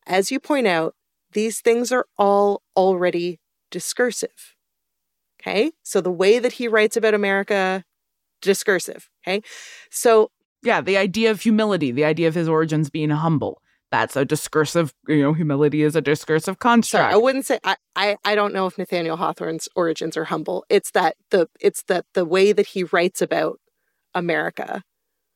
Speaker 2: as you point out, these things are all already discursive. Okay. So the way that he writes about America, discursive. Okay. So
Speaker 1: Yeah, the idea of humility, the idea of his origins being humble. That's a discursive, you know, humility is a discursive
Speaker 2: Sorry,
Speaker 1: construct.
Speaker 2: I wouldn't say I, I I don't know if Nathaniel Hawthorne's origins are humble. It's that the it's that the way that he writes about America.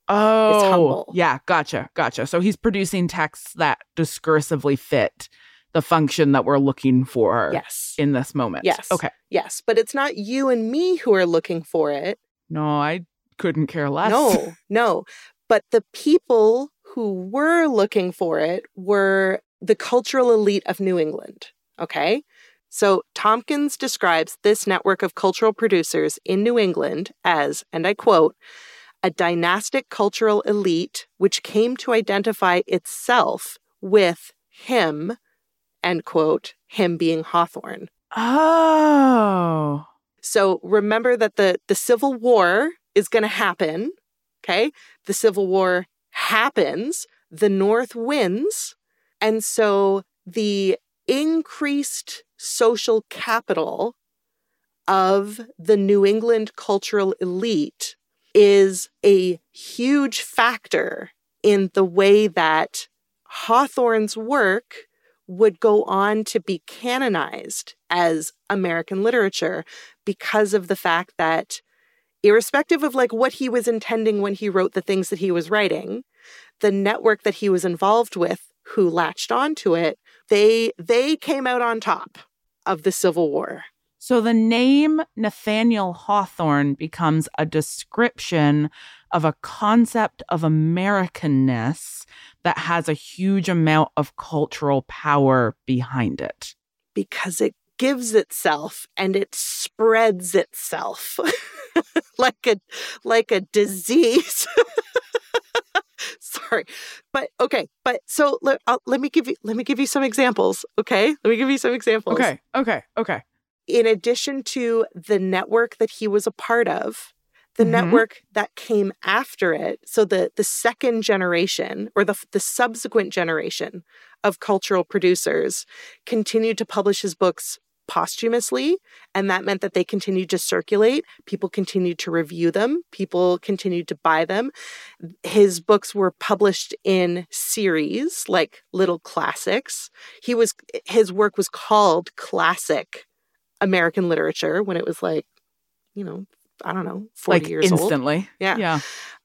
Speaker 1: oh,
Speaker 2: humble.
Speaker 1: yeah, gotcha, gotcha. So he's producing texts that discursively fit the function that we're looking for
Speaker 2: Yes.
Speaker 1: in this moment.
Speaker 2: Yes.
Speaker 1: Okay.
Speaker 2: Yes, but it's not you and me who are looking for it.
Speaker 1: No, I couldn't care less.
Speaker 2: No, no. But the people who were looking for it were the cultural elite of New England. Okay. So Tompkins describes this network of cultural producers in New England as, and I quote, a dynastic cultural elite which came to identify itself with him, end quote, him being Hawthorne.
Speaker 1: Oh.
Speaker 2: So remember that the the Civil War is going to happen, okay? The Civil War happens, the North wins, and so the increased social capital of the New England cultural elite is a huge factor in the way that Hawthorne's work would go on to be canonized as American literature because of the fact that irrespective of like what he was intending when he wrote the things that he was writing the network that he was involved with who latched onto it they they came out on top of the civil war.
Speaker 1: So the name Nathaniel Hawthorne becomes a description of a concept of Americanness that has a huge amount of cultural power behind it.
Speaker 2: because it gives itself and it spreads itself like a like a disease sorry but okay but so let, uh, let me give you let me give you some examples okay let me give you some examples
Speaker 1: Okay, okay, okay.
Speaker 2: in addition to the network that he was a part of the
Speaker 1: Mhm.
Speaker 2: network that came after it. So the the second generation or the the subsequent generation of cultural producers continued to publish his books posthumously and that meant that they continued to circulate. People continued to review them. People continued to buy them. His books were published in series like little classics. He was his work was called classic american literature when it was like you know i don't know 40
Speaker 1: like
Speaker 2: years old
Speaker 1: instantly.
Speaker 2: Yeah.
Speaker 1: Yeah.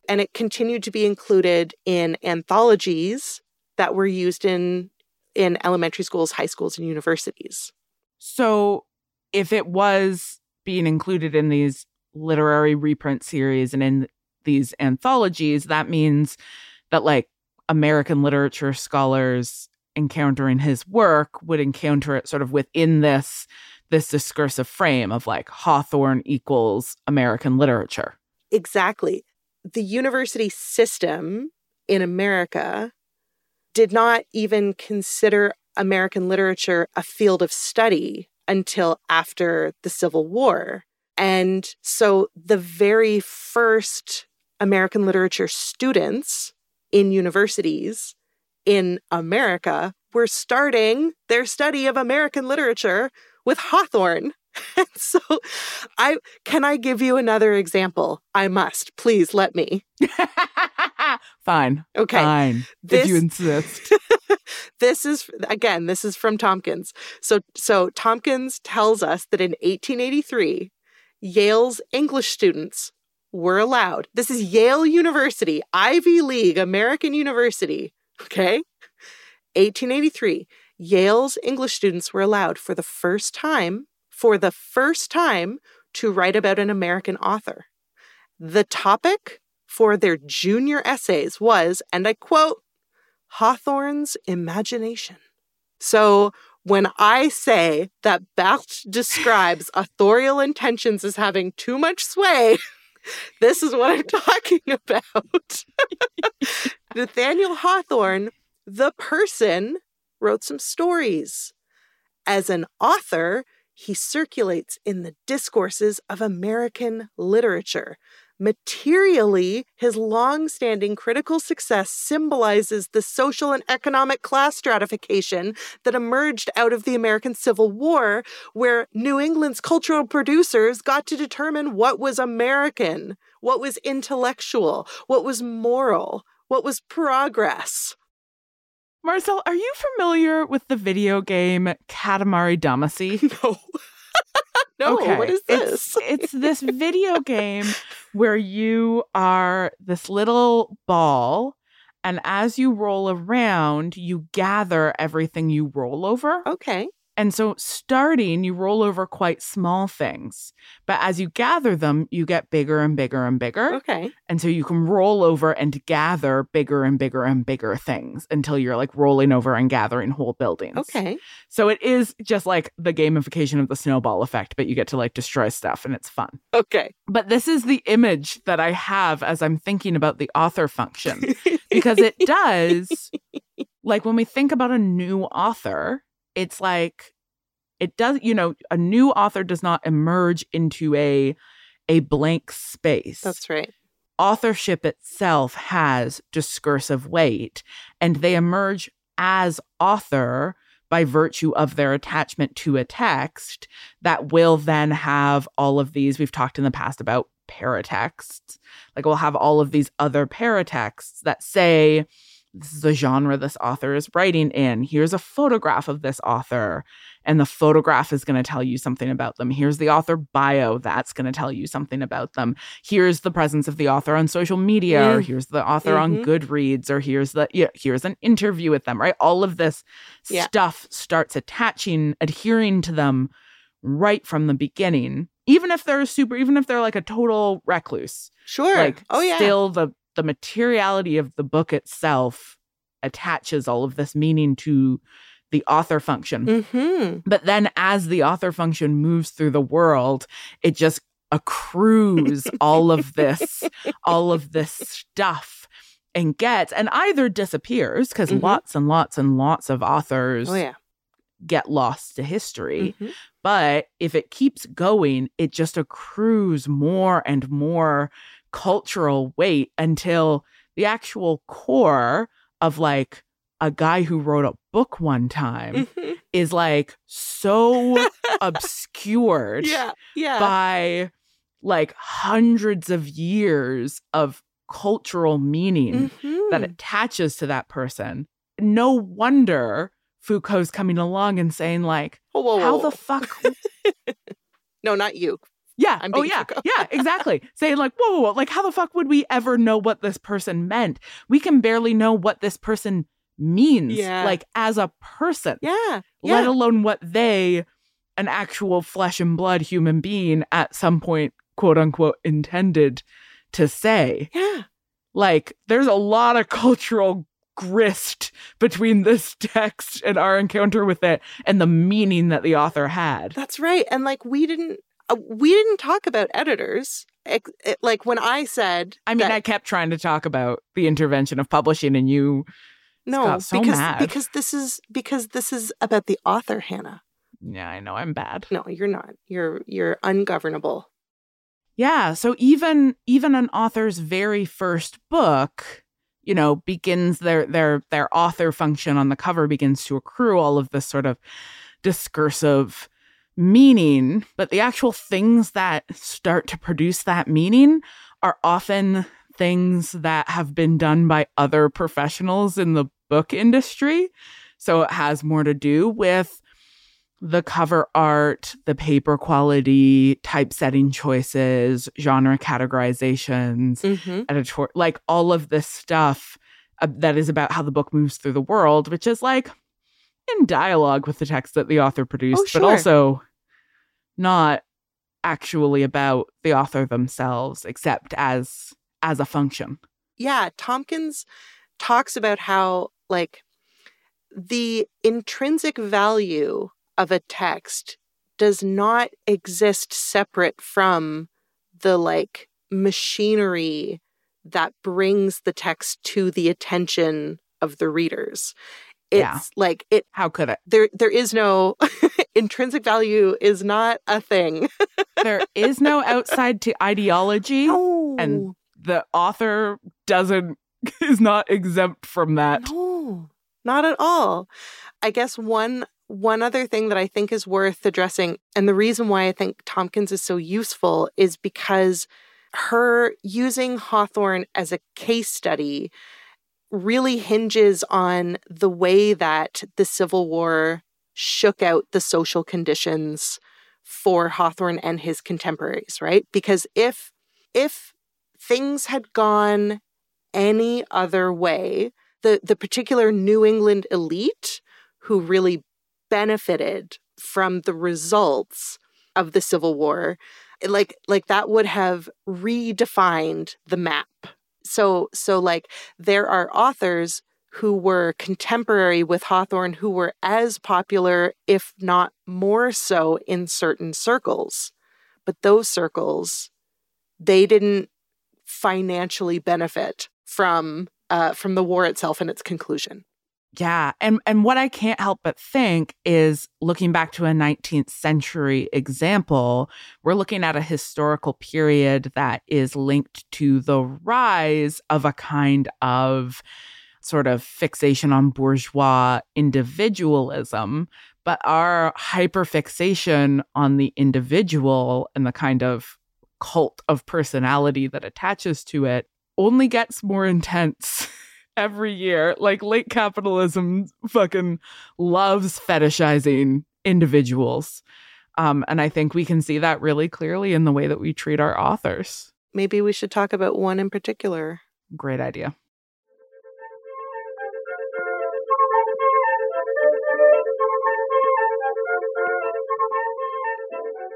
Speaker 2: and it continued to be included in anthologies that were used in in elementary schools high schools and universities
Speaker 1: So if it was being included in these literary reprint series and in these anthologies, that means that like American literature scholars encountering his work would encounter it sort of within this this discursive frame of like Hawthorne equals American literature.
Speaker 2: Exactly. The university system in America did not even consider American literature a field of study until after the Civil War. And so the very first American literature students in universities in America were starting their study of American literature with Hawthorne. And so I can I give you another example? I must. Please let me.
Speaker 1: Fine.
Speaker 2: Okay.
Speaker 1: Fine.
Speaker 2: This-
Speaker 1: if you insist.
Speaker 2: this is again, this is from Tompkins. So so Tompkins tells us that in 1883, Yale's English students were allowed. This is Yale University, Ivy League, American University, okay? 1883, Yale's English students were allowed for the first time, for the first time to write about an American author. The topic for their junior essays was, and I quote, Hawthorne's imagination. So when I say that Barthes describes authorial intentions as having too much sway, this is what I'm talking about. Nathaniel Hawthorne, the person, wrote some stories. As an author, he circulates in the discourses of American literature. Materially, his long standing critical success symbolizes the social and economic class stratification that emerged out of the American Civil War, where New England's cultural producers got to determine what was American, what was intellectual, what was moral, what was progress.
Speaker 1: Marcelle, are you familiar with the video game Katamari Damacy?
Speaker 2: No. no,
Speaker 1: Okay,
Speaker 2: what is this?
Speaker 1: It's, it's this video game where you are this little ball, and as you roll around, you gather everything you roll over.
Speaker 2: okay.
Speaker 1: And so, starting, you roll over quite small things, but as you gather them, you get bigger and bigger and bigger.
Speaker 2: Okay.
Speaker 1: And so, you can roll over and gather bigger and bigger and bigger things until you're like rolling over and gathering whole buildings.
Speaker 2: Okay.
Speaker 1: So, it is just like the gamification of the snowball effect, but you get to like destroy stuff and it's fun.
Speaker 2: Okay.
Speaker 1: But this is the image that I have as I'm thinking about the author function because it does like when we think about a new author it's like it does you know a new author does not emerge into a a blank space
Speaker 2: That's right.
Speaker 1: authorship itself has discursive weight and they emerge as author by virtue of their attachment to a text that will then have all of these we've talked in the past about paratexts like we'll have all of these other paratexts that say this is the genre this author is writing in here's a photograph of this author and the photograph is going to tell you something about them here's the author bio that's going to tell you something about them here's the presence of the author on social media or
Speaker 2: Mm.
Speaker 1: here's the author on
Speaker 2: Mhm.
Speaker 1: goodreads or here's the yeah, here's an interview with them right all of this
Speaker 2: Yeah.
Speaker 1: stuff starts attaching adhering to them right from the beginning even if they're super even if they're like a total recluse
Speaker 2: Sure.
Speaker 1: like
Speaker 2: oh yeah.
Speaker 1: still the the materiality of the book itself attaches all of this meaning to the author function
Speaker 2: mm-hmm.
Speaker 1: but then as the author function moves through the world, it just accrues all of this, all of this stuff and gets and either disappears because
Speaker 2: Mhm.
Speaker 1: lots and lots and lots of authors
Speaker 2: Oh yeah.
Speaker 1: get lost to history.
Speaker 2: Mhm.
Speaker 1: But if it keeps going, it just accrues more and more cultural weight until the actual core of like a guy who wrote a book one time
Speaker 2: Mhm.
Speaker 1: is like so obscured
Speaker 2: Yeah. Yeah.
Speaker 1: by like hundreds of years of cultural meaning that
Speaker 2: Mhm.
Speaker 1: attaches to that person. No wonder Foucault's coming along and saying like,
Speaker 2: whoa, whoa,
Speaker 1: how
Speaker 2: whoa.
Speaker 1: the fuck?
Speaker 2: No, not you.
Speaker 1: Yeah. Oh yeah. Yeah. Exactly. saying like, whoa, whoa, whoa, like how the fuck would we ever know what this person meant? We can barely know what this person means,
Speaker 2: Yeah.
Speaker 1: like as a person.
Speaker 2: Yeah.
Speaker 1: let
Speaker 2: Yeah.
Speaker 1: alone what they, an actual flesh and blood human being, at some point, quote unquote, intended to say.
Speaker 2: yeah.
Speaker 1: Like, there's a lot of cultural grist between this text and our encounter with it and the meaning that the author had.
Speaker 2: That's right. And like we didn't Uh, we didn't talk about editors. Ex- it- like when I said
Speaker 1: I mean,
Speaker 2: that-
Speaker 1: I kept trying to talk about the intervention of publishing, and you,
Speaker 2: no
Speaker 1: got so
Speaker 2: because
Speaker 1: mad.
Speaker 2: because this is because this is about the author, Hannah.
Speaker 1: yeah, I know I'm bad.
Speaker 2: No, you're not. You're you're ungovernable.
Speaker 1: Yeah, so even even an author's very first book, you know, begins their their their author function on the cover begins to accrue all of this sort of discursive meaning, but the actual things that start to produce that meaning are often things that have been done by other professionals in the book industry. So it has more to do with the cover art, the paper quality, typesetting choices, genre categorizations,
Speaker 2: Mm-hmm.
Speaker 1: editor, like all of this stuff uh, that is about how the book moves through the world, which is like in dialogue with the text that the author produced,
Speaker 2: Oh, sure.
Speaker 1: but also not actually about the author themselves, except as as a function.
Speaker 2: Yeah, Tompkins talks about how like the intrinsic value of a text does not exist separate from the like machinery that brings the text to the attention of the readers. It's
Speaker 1: Yeah.
Speaker 2: like it
Speaker 1: How could it?
Speaker 2: there there is no intrinsic value is not a thing.
Speaker 1: There is no outside to ideology.
Speaker 2: No.
Speaker 1: and the author doesn't is not exempt from that.
Speaker 2: No, not at all. I guess one one other thing that I think is worth addressing, and the reason why I think Tompkins is so useful is because her using Hawthorne as a case study really hinges on the way that the Civil War shook out the social conditions for Hawthorne and his contemporaries, right? Because if if things had gone any other way, the the particular New England elite who really benefited from the results of the Civil War, like like that would have redefined the map. So so like there are authors who were contemporary with Hawthorne who were as popular, if not more so, in certain circles. But those circles, they didn't financially benefit from uh, from the war itself and its conclusion.
Speaker 1: Yeah, and and what I can't help but think is looking back to a 19th century example, we're looking at a historical period that is linked to the rise of a kind of sort of fixation on bourgeois individualism, but our hyperfixation on the individual and the kind of cult of personality that attaches to it only gets more intense every year. Like late capitalism fucking loves fetishizing individuals. Um, and I think we can see that really clearly in the way that we treat our authors.
Speaker 2: Maybe we should talk about one in particular.
Speaker 1: Great idea.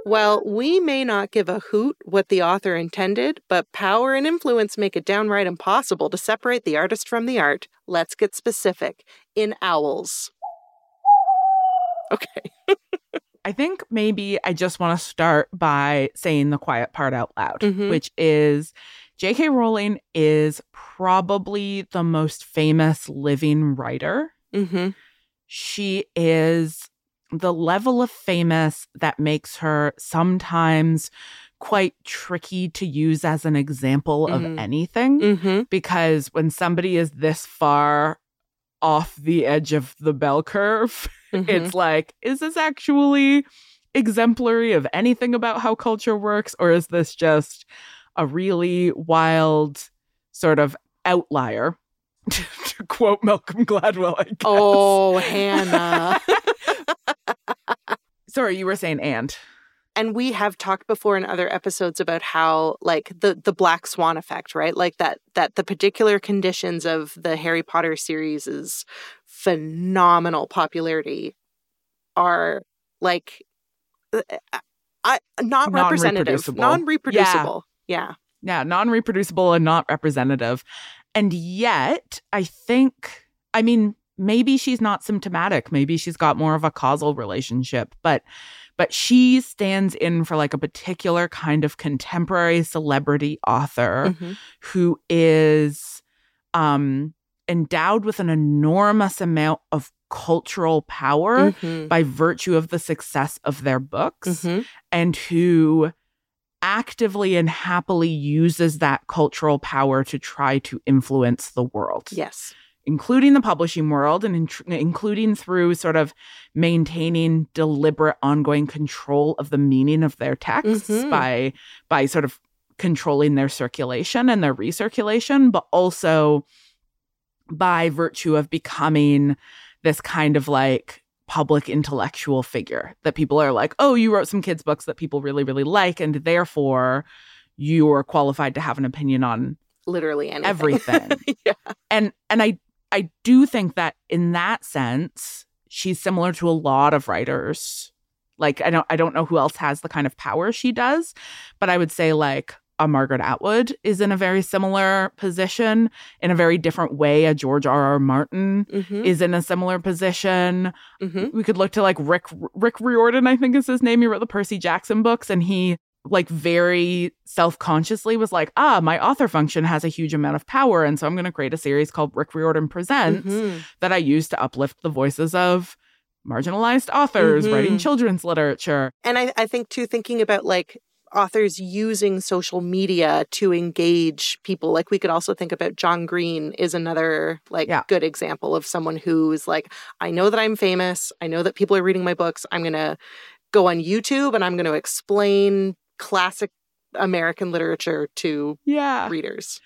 Speaker 2: Well, we may not give a hoot what the author intended, but power and influence make it downright impossible to separate the artist from the art. Let's get specific. In owls. Okay.
Speaker 1: I think maybe I just want to start by saying the quiet part out loud,
Speaker 2: Mhm.
Speaker 1: which is J.K. Rowling is probably the most famous living writer.
Speaker 2: Mm-hmm.
Speaker 1: She is the level of famous that makes her sometimes quite tricky to use as an example of
Speaker 2: Mhm.
Speaker 1: anything
Speaker 2: Mm-hmm.
Speaker 1: because when somebody is this far off the edge of the bell curve,
Speaker 2: Mm-hmm.
Speaker 1: it's like, is this actually exemplary of anything about how culture works? Or is this just a really wild sort of outlier? to quote Malcolm Gladwell, I guess.
Speaker 2: Oh, Hannah.
Speaker 1: Sorry, you were saying and.
Speaker 2: and we have talked before in other episodes about how like the the black swan effect right like that that the particular conditions of the harry potter series is phenomenal popularity are like uh, I, not representative
Speaker 1: Non-reproducible.
Speaker 2: non-reproducible yeah
Speaker 1: Yeah, non reproducible and not representative. And yet, I think, I mean, maybe she's not symptomatic. Maybe she's got more of a causal relationship, but but she stands in for like a particular kind of contemporary celebrity author
Speaker 2: Mhm.
Speaker 1: who is um endowed with an enormous amount of cultural power
Speaker 2: Mhm.
Speaker 1: by virtue of the success of their books
Speaker 2: Mhm.
Speaker 1: and who actively and happily uses that cultural power to try to influence the world,
Speaker 2: yes
Speaker 1: including the publishing world and in- including through sort of maintaining deliberate ongoing control of the meaning of their texts
Speaker 2: Mhm.
Speaker 1: by by sort of controlling their circulation and their recirculation, but also by virtue of becoming this kind of like public intellectual figure that people are like, oh, you wrote some kids' books that people really, really like, and therefore you're qualified to have an opinion on
Speaker 2: literally anything.
Speaker 1: everything.
Speaker 2: yeah
Speaker 1: and and I I do think that in that sense, she's similar to a lot of writers. Like I don't I don't know who else has the kind of power she does, but I would say like a Margaret Atwood is in a very similar position in a very different way. A George R. R. Martin
Speaker 2: Mm-hmm.
Speaker 1: is in a similar position.
Speaker 2: mm-hmm.
Speaker 1: We could look to like Rick Rick Riordan, I think is his name. He wrote the Percy Jackson books, and he like very self-consciously was like, ah, my author function has a huge amount of power. And so I'm gonna create a series called Rick Riordan Presents
Speaker 2: Mhm.
Speaker 1: that I use to uplift the voices of marginalized authors
Speaker 2: Mhm.
Speaker 1: writing children's literature.
Speaker 2: And I, I think too, thinking about like authors using social media to engage people, like we could also think about John Green is another like
Speaker 1: Yeah.
Speaker 2: good example of someone who's like, I know that I'm famous. I know that people are reading my books. I'm gonna go on YouTube and I'm gonna explain classic American literature to
Speaker 1: Yeah.
Speaker 2: readers.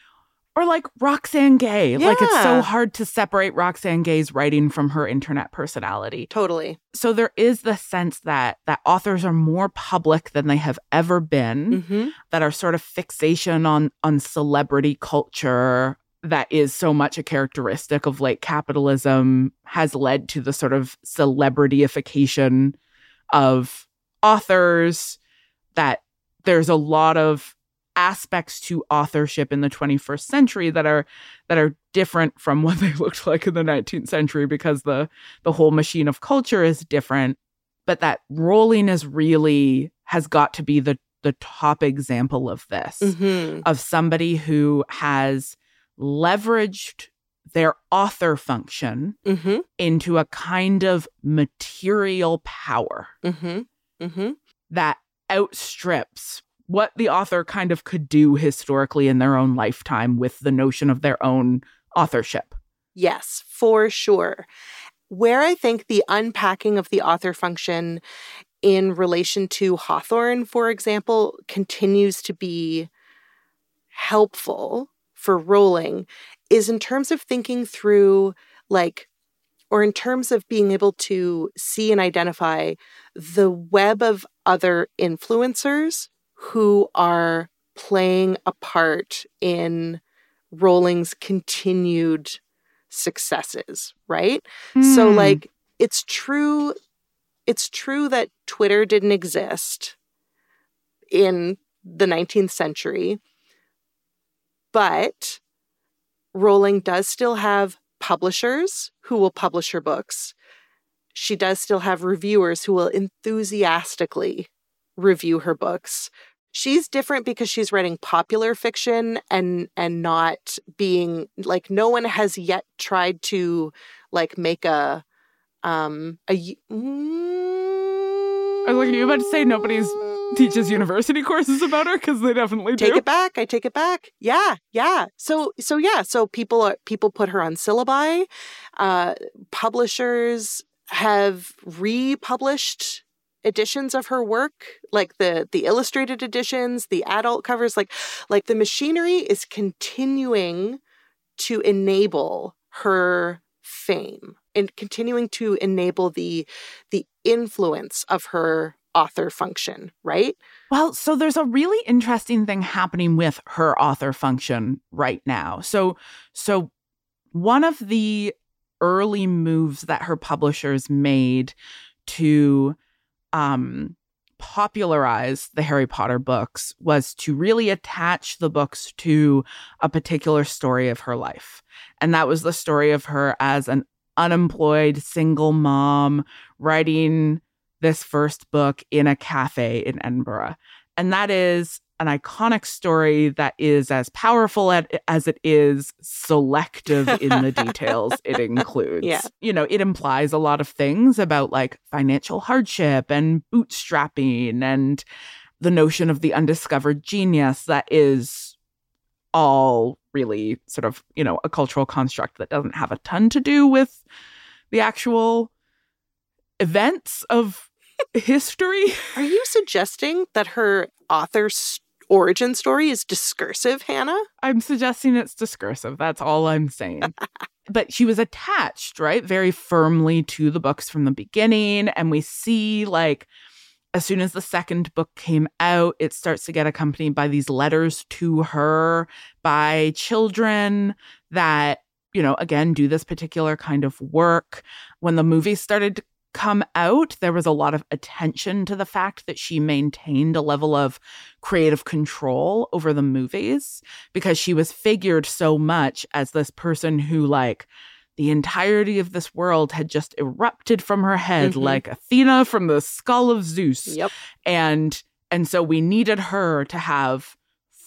Speaker 1: Or like Roxane Gay. Like it's so hard to separate Roxane Gay's writing from her internet personality.
Speaker 2: Totally.
Speaker 1: So there is the sense that that authors are more public than they have ever been,
Speaker 2: Mm-hmm.
Speaker 1: that our sort of fixation on on celebrity culture that is so much a characteristic of late capitalism has led to the sort of celebrityification of authors that there's a lot of aspects to authorship in the 21st century that are that are different from what they looked like in the 19th century because the the whole machine of culture is different but that Rowling is really has got to be the the top example of this
Speaker 2: Mm-hmm.
Speaker 1: of somebody who has leveraged their author function
Speaker 2: Mm-hmm.
Speaker 1: into a kind of material power
Speaker 2: Mm-hmm. Mm-hmm.
Speaker 1: that outstrips what the author kind of could do historically in their own lifetime with the notion of their own authorship.
Speaker 2: Yes, for sure. Where I think the unpacking of the author function in relation to Hawthorne, for example, continues to be helpful for Rowling is in terms of thinking through, like, or in terms of being able to see and identify the web of other influencers who are playing a part in Rowling's continued successes, right? So
Speaker 1: Hmm.
Speaker 2: like it's true it's true that Twitter didn't exist in the 19th century, but Rowling does still have publishers who will publish her books. She does still have reviewers who will enthusiastically review her books. She's different because she's writing popular fiction and and not being like no one has yet tried to like make a um a y-
Speaker 1: I was like, are you about to say nobody's teaches university courses about her? Because they definitely
Speaker 2: take
Speaker 1: do.
Speaker 2: it back. I take it back. Yeah yeah. So so yeah so people are people put her on syllabi. Uh publishers have republished editions of her work like the the illustrated editions the adult covers like like the machinery is continuing to enable her fame and continuing to enable the the influence of her author function right
Speaker 1: Well, so there's a really interesting thing happening with her author function right now. So so one of the early moves that her publishers made to um popularize the Harry Potter books was to really attach the books to a particular story of her life. And that was the story of her as an unemployed single mom writing this first book in a cafe in Edinburgh. And that is an iconic story that is as powerful at, as it is selective in the details it includes.
Speaker 2: Yeah.
Speaker 1: You know, it implies a lot of things about like financial hardship and bootstrapping and the notion of the undiscovered genius that is all really sort of, you know, a cultural construct that doesn't have a ton to do with the actual events of history.
Speaker 2: Are you suggesting that her author's origin story is discursive, Hannah?
Speaker 1: I'm suggesting it's discursive. That's all I'm saying. but she was attached, right, very firmly to the books from the beginning. And we see, like, as soon as the second book came out, it starts to get accompanied by these letters to her by children that, you know, again, do this particular kind of work. When the movie started to come out, there was a lot of attention to the fact that she maintained a level of creative control over the movies because she was figured so much as this person who, like, the entirety of this world had just erupted from her head
Speaker 2: Mhm.
Speaker 1: like Athena from the skull of Zeus
Speaker 2: Yep.
Speaker 1: and and so we needed her to have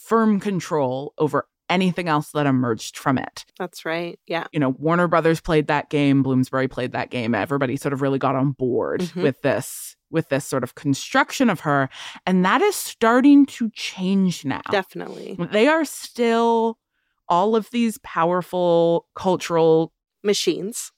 Speaker 1: firm control over anything else that emerged from it
Speaker 2: That's right. Yeah.
Speaker 1: you know warner brothers played that game bloomsbury played that game everybody sort of really got on board
Speaker 2: Mhm.
Speaker 1: with this with this sort of construction of her and that is starting to change now
Speaker 2: Definitely.
Speaker 1: they are still all of these powerful cultural
Speaker 2: Machines.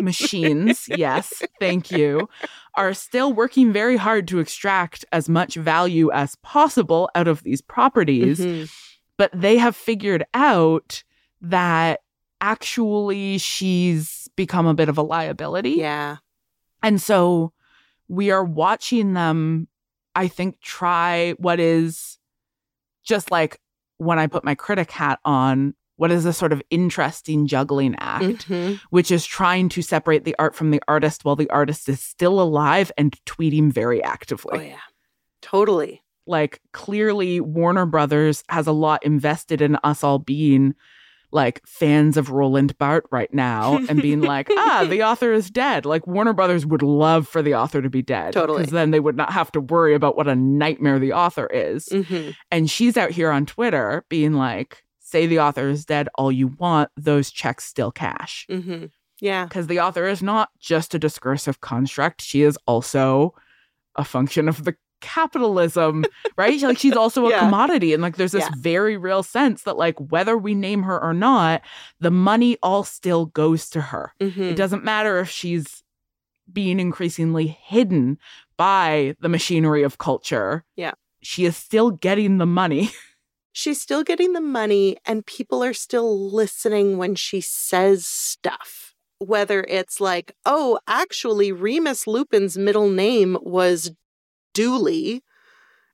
Speaker 1: machines, yes, thank you, are still working very hard to extract as much value as possible out of these properties.
Speaker 2: Mhm.
Speaker 1: But they have figured out that actually she's become a bit of a liability.
Speaker 2: Yeah.
Speaker 1: And so we are watching them, I think, try what is just like when I put my critic hat on, what is a sort of interesting juggling act
Speaker 2: Mhm.
Speaker 1: which is trying to separate the art from the artist while the artist is still alive and tweeting very actively.
Speaker 2: Oh, yeah. Totally.
Speaker 1: Like, clearly, Warner Brothers has a lot invested in us all being like fans of Roland Barthes right now and being like, ah, the author is dead. Like, Warner Brothers would love for the author to be dead.
Speaker 2: Totally.
Speaker 1: Because then they would not have to worry about what a nightmare the author is.
Speaker 2: hmm
Speaker 1: And she's out here on Twitter being like, say the author is dead all you want, those checks still cash.
Speaker 2: Hmm Yeah.
Speaker 1: because the author is not just a discursive construct. She is also a function of the capitalism right? Like she's also a
Speaker 2: Yeah.
Speaker 1: commodity. And like there's this
Speaker 2: Yeah.
Speaker 1: very real sense that like whether we name her or not the money all still goes to her.
Speaker 2: Hmm
Speaker 1: it doesn't matter if she's being increasingly hidden by the machinery of culture.
Speaker 2: Yeah.
Speaker 1: she is still getting the money
Speaker 2: She's still getting the money, and people are still listening when she says stuff. Whether it's like, oh, actually, Remus Lupin's middle name was Dooley.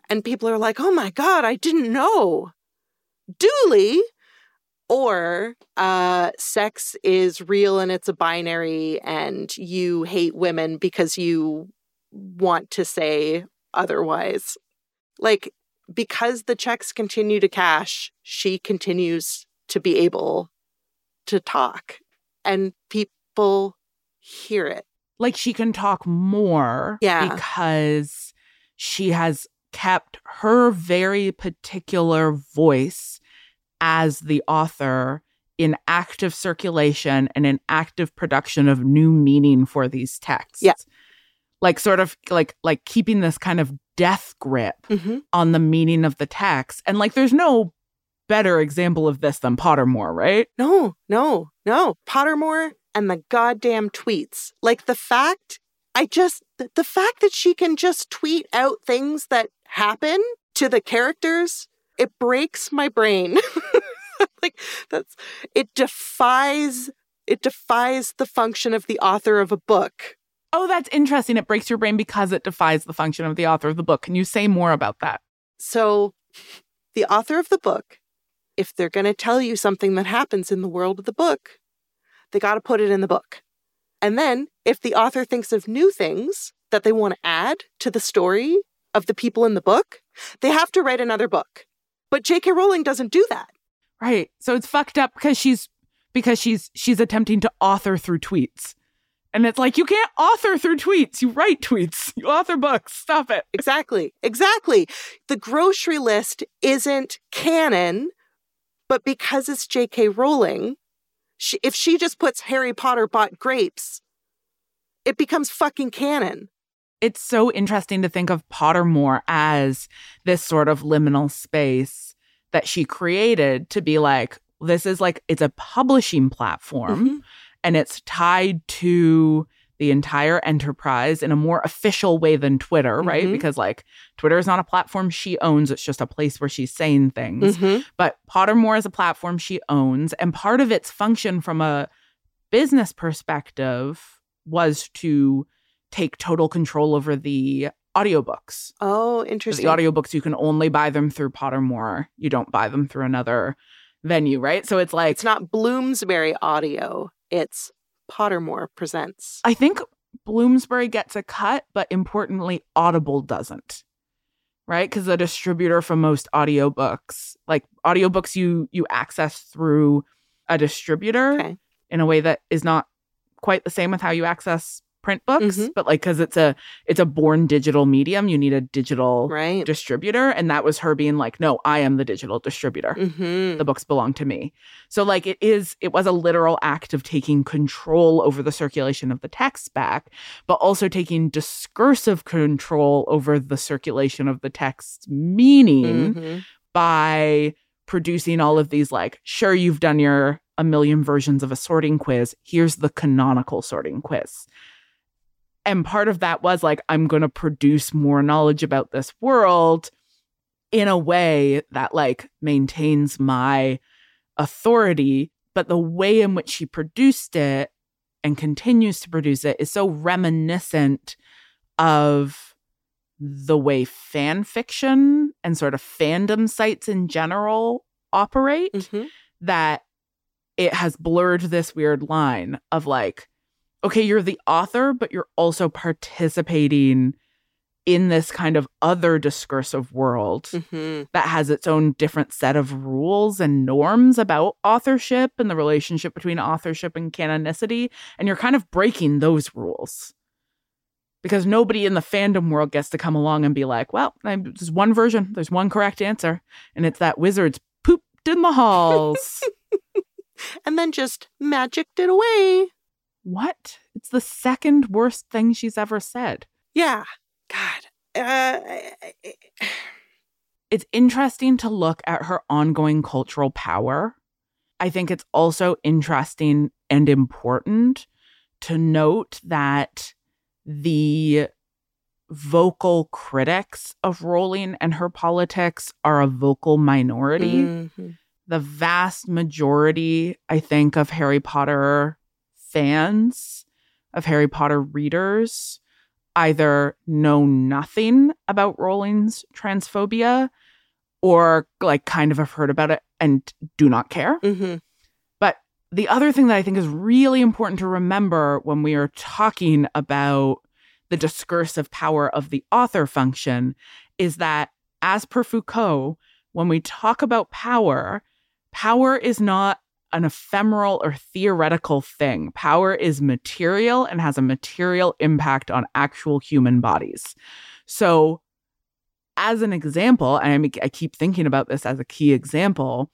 Speaker 2: And people are like, oh my God, I didn't know. Dooley. Or uh, sex is real and it's a binary, and you hate women because you want to say otherwise. Like, because the checks continue to cash, she continues to be able to talk and people hear it.
Speaker 1: like she can talk more
Speaker 2: Yeah.
Speaker 1: because she has kept her very particular voice as the author in active circulation and in active production of new meaning for these texts.
Speaker 2: Yeah.
Speaker 1: Like sort of like like keeping this kind of death grip
Speaker 2: Mm-hmm.
Speaker 1: on the meaning of the text. And like there's no better example of this than Pottermore, right?
Speaker 2: No, no, no. Pottermore and the goddamn tweets. Like the fact, I just, the, the fact that she can just tweet out things that happen to the characters, it breaks my brain. like that's, it defies, it defies the function of the author of a book.
Speaker 1: Oh, that's interesting. It breaks your brain because it defies the function of the author of the book. Can you say more about that?
Speaker 2: So, the author of the book, if they're going to tell you something that happens in the world of the book, they got to put it in the book. And then, if the author thinks of new things that they want to add to the story of the people in the book, they have to write another book. But J.K. Rowling doesn't do that.
Speaker 1: Right. So it's fucked up because she's because she's she's attempting to author through tweets. And it's like you can't author through tweets. You write tweets. You author books. Stop it.
Speaker 2: Exactly. Exactly. The grocery list isn't canon, but because it's J.K. Rowling, she, if she just puts Harry Potter bought grapes, it becomes fucking canon.
Speaker 1: It's so interesting to think of Pottermore as this sort of liminal space that she created to be like this is like it's a publishing platform
Speaker 2: Mhm.
Speaker 1: And it's tied to the entire enterprise in a more official way than Twitter, right?
Speaker 2: Mhm.
Speaker 1: Because like Twitter is not a platform she owns, it's just a place where she's saying things.
Speaker 2: Mhm.
Speaker 1: But Pottermore is a platform she owns, and part of its function from a business perspective was to take total control over the audiobooks.
Speaker 2: Oh, interesting.
Speaker 1: The audiobooks you can only buy them through Pottermore. You don't buy them through another venue, right? So it's like
Speaker 2: it's not Bloomsbury Audio, it's Pottermore Presents.
Speaker 1: I think Bloomsbury gets a cut, but importantly, Audible doesn't. Right? Because the distributor for most audiobooks, like audiobooks you you access through a distributor
Speaker 2: Okay.
Speaker 1: in a way that is not quite the same with how you access print books,
Speaker 2: Mhm.
Speaker 1: but like because it's a it's a born digital medium, you need a digital
Speaker 2: Right.
Speaker 1: distributor. And that was her being like, no, I am the digital distributor
Speaker 2: hmm
Speaker 1: the books belong to me. So like it is it was a literal act of taking control over the circulation of the text back, but also taking discursive control over the circulation of the text meaning
Speaker 2: hmm
Speaker 1: by producing all of these like sure you've done your a million versions of a sorting quiz, here's the canonical sorting quiz. And part of that was like I'm going to produce more knowledge about this world in a way that like maintains my authority but the way in which she produced it and continues to produce it is so reminiscent of the way fan fiction and sort of fandom sites in general operate
Speaker 2: hmm
Speaker 1: that it has blurred this weird line of like okay you're the author but you're also participating in this kind of other discursive world
Speaker 2: hmm
Speaker 1: that has its own different set of rules and norms about authorship and the relationship between authorship and canonicity and you're kind of breaking those rules. Because nobody in the fandom world gets to come along and be like well I'm- there's one version there's one correct answer and it's that wizards pooped in the halls.
Speaker 2: And then just magicked it away.
Speaker 1: What it's the second worst thing she's ever said
Speaker 2: Yeah. God. Uh, I- I-
Speaker 1: it's interesting to look at her ongoing cultural power. I think it's also interesting and important to note that the vocal critics of Rowling and her politics are a vocal minority.
Speaker 2: Mhm.
Speaker 1: The vast majority, I think, of Harry Potter fans, of Harry Potter readers, either know nothing about Rowling's transphobia or like kind of have heard about it and do not care.
Speaker 2: Mhm.
Speaker 1: But the other thing that I think is really important to remember when we are talking about the discursive power of the author function is that, as per Foucault, when we talk about power, power is not an ephemeral or theoretical thing. Power is material and has a material impact on actual human bodies. So, as an example, and I, keep thinking about this as a key example,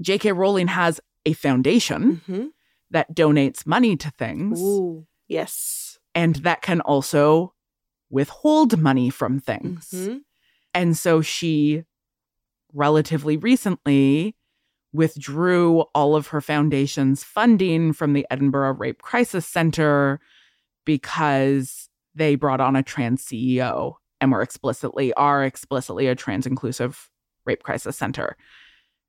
Speaker 1: J.K. Rowling has a foundation
Speaker 2: Mhm.
Speaker 1: that donates money to things
Speaker 2: Ooh. Yes.
Speaker 1: and that can also withhold money from things.
Speaker 2: Mhm.
Speaker 1: And so she relatively recently withdrew all of her foundation's funding from the Edinburgh Rape Crisis Center because they brought on a trans CEO and were explicitly are explicitly a trans inclusive rape crisis center.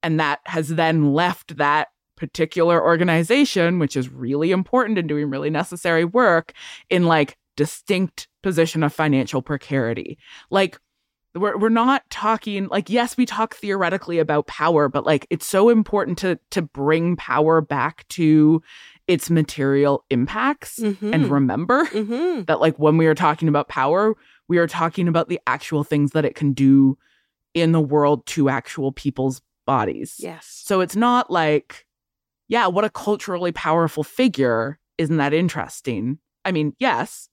Speaker 1: And that has then left that particular organization, which is really important and doing really necessary work, in like distinct position of financial precarity. Like we're we're not talking like yes, we talk theoretically about power, but like it's so important to to bring power back to its material impacts and
Speaker 2: Mhm.
Speaker 1: remember
Speaker 2: Mhm.
Speaker 1: that like when we are talking about power, we are talking about the actual things that it can do in the world to actual people's bodies.
Speaker 2: Yes.
Speaker 1: So it's not like, yeah, what a culturally powerful figure. Isn't that interesting? I mean, yes,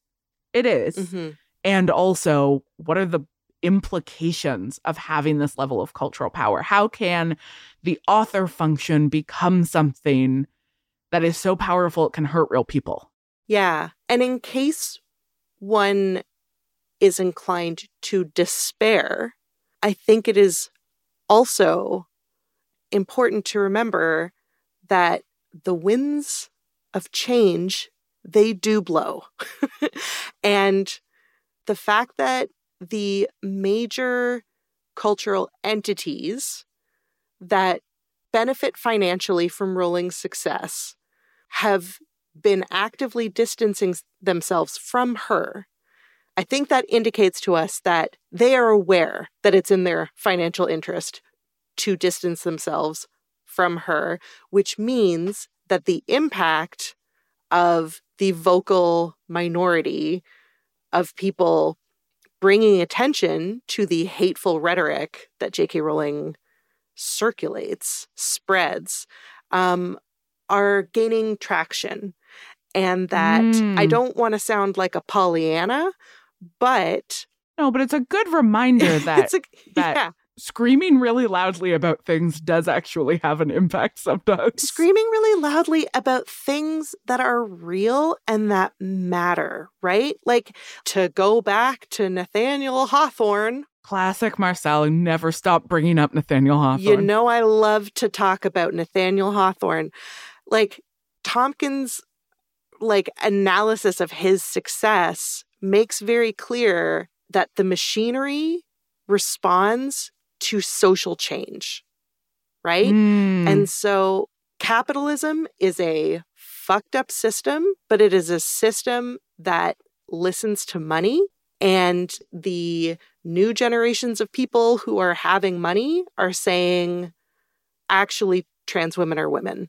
Speaker 1: it is.
Speaker 2: Mhm.
Speaker 1: And also, what are the implications of having this level of cultural power? How can the author function become something that is so powerful it can hurt real people?
Speaker 2: Yeah. And in case one is inclined to despair, I think it is also important to remember that the winds of change they do blow. and the fact that the major cultural entities that benefit financially from Rowling's success have been actively distancing themselves from her, I think that indicates to us that they are aware that it's in their financial interest to distance themselves from her, which means that the impact of the vocal minority of people bringing attention to the hateful rhetoric that J.K. Rowling circulates, spreads, um, are gaining traction. And that I
Speaker 1: Mm.
Speaker 2: don't want to sound like a Pollyanna, but
Speaker 1: No, but it's a good reminder that
Speaker 2: a,
Speaker 1: that-
Speaker 2: yeah,
Speaker 1: screaming really loudly about things does actually have an impact sometimes.
Speaker 2: screaming really loudly about things that are real and that matter, right? Like to go back to Nathaniel Hawthorne,
Speaker 1: Classic Marcelle never stop bringing up Nathaniel Hawthorne.
Speaker 2: you know I love to talk about Nathaniel Hawthorne. Like Tompkins like analysis of his success makes very clear that the machinery responds to social change. Right?
Speaker 1: Mm.
Speaker 2: And so capitalism is a fucked up system, but it is a system that listens to money. And the new generations of people who are having money are saying, actually, trans women are women.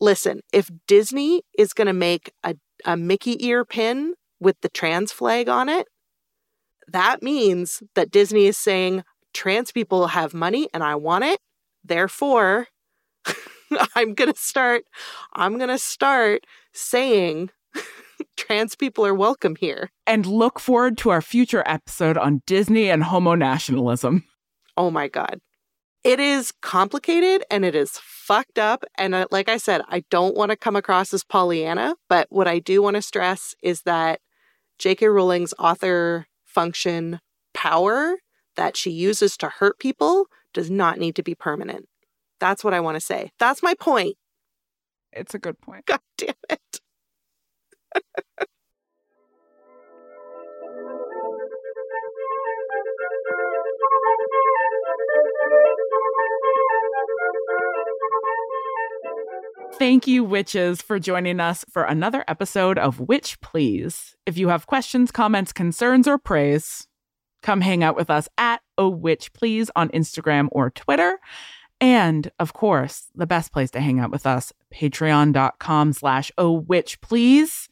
Speaker 2: Listen, if Disney is going to make a, a Mickey ear pin with the trans flag on it, that means that Disney is saying trans people have money and I want it. Therefore, I'm going to start I'm going to start saying trans people are welcome here.
Speaker 1: and look forward to our future episode on Disney and homo nationalism.
Speaker 2: Oh my god. It is complicated and it is fucked up and uh, like I said, I don't want to come across as Pollyanna, but what I do want to stress is that J.K. Rowling's author function power that she uses to hurt people does not need to be permanent. That's what I want to say. That's my point.
Speaker 1: It's a good point.
Speaker 2: God damn it.
Speaker 1: Thank you, witches, for joining us for another episode of Witch Please. If you have questions, comments, concerns, or praise, come hang out with us at Oh Witch Please on Instagram or Twitter. And of course, the best place to hang out with us, patreon.com slash Oh Witch Please,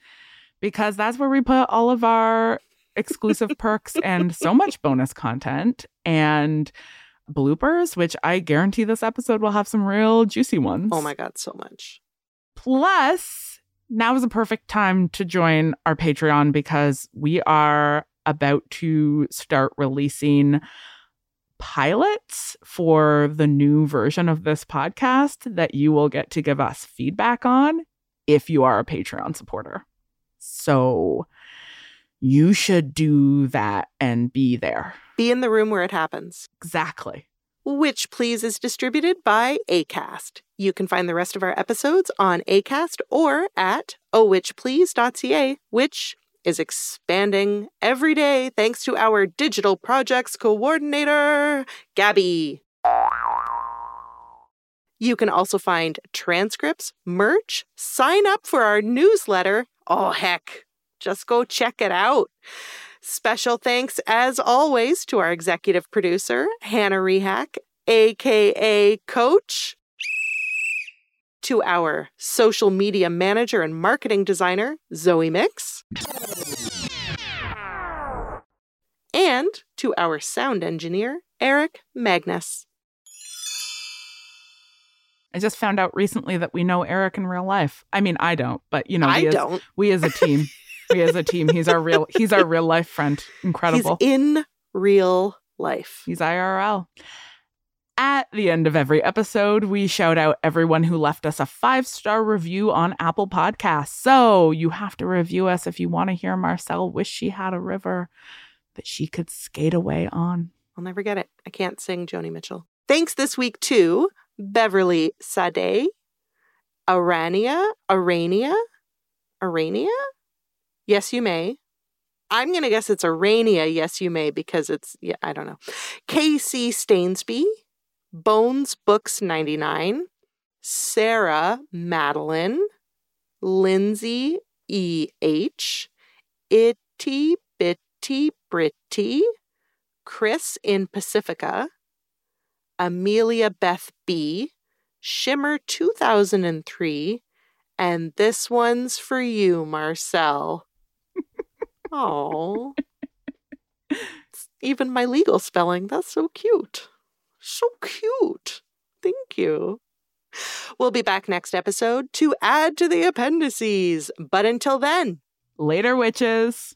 Speaker 1: because that's where we put all of our exclusive perks and so much bonus content and bloopers, which I guarantee this episode will have some real juicy ones.
Speaker 2: Oh my god, so much.
Speaker 1: Plus, now is a perfect time to join our Patreon because we are about to start releasing pilots for the new version of this podcast that you will get to give us feedback on if you are a Patreon supporter. So you should do that and be there.
Speaker 2: Be in the room where it happens.
Speaker 1: Exactly.
Speaker 2: Witch Please is distributed by ACAST. You can find the rest of our episodes on ACAST or at ohwitchplease.ca, which is expanding every day thanks to our digital projects coordinator, Gabby. You can also find transcripts, merch, sign up for our newsletter. Oh, heck, just go check it out. Special thanks, as always, to our executive producer, Hannah Rehak, aka Coach, to our social media manager and marketing designer, Zoe Mix, and to our sound engineer, Eric Magnus.
Speaker 1: I just found out recently that we know Eric in real life. I mean, I don't, but you know,
Speaker 2: I
Speaker 1: we as,
Speaker 2: don't.
Speaker 1: we as a team, we as a team, he's our real, he's our real life friend. Incredible.
Speaker 2: He's in real life.
Speaker 1: He's IRL. At the end of every episode, we shout out everyone who left us a five star review on Apple Podcasts. So you have to review us if you want to hear Marcelle wish she had a river that she could skate away on.
Speaker 2: I'll never get it. I can't sing Joni Mitchell. Thanks this week to Beverly Sade, Arania, Arania, Arania? Yes, you may. I'm going to guess it's Arania, yes, you may, because it's, yeah, I don't know. Casey Stainsby, Bones Books 99, Sarah Madeline, Lindsay E.H., Itty Bitty Britty, Chris in Pacifica, Amelia Beth B, Shimmer 2003, And this one's for you, Marcelle. Oh. Even my legal spelling, that's so cute. So cute. Thank you. We'll be back next episode to add to the appendices. But until then,
Speaker 1: Later, witches.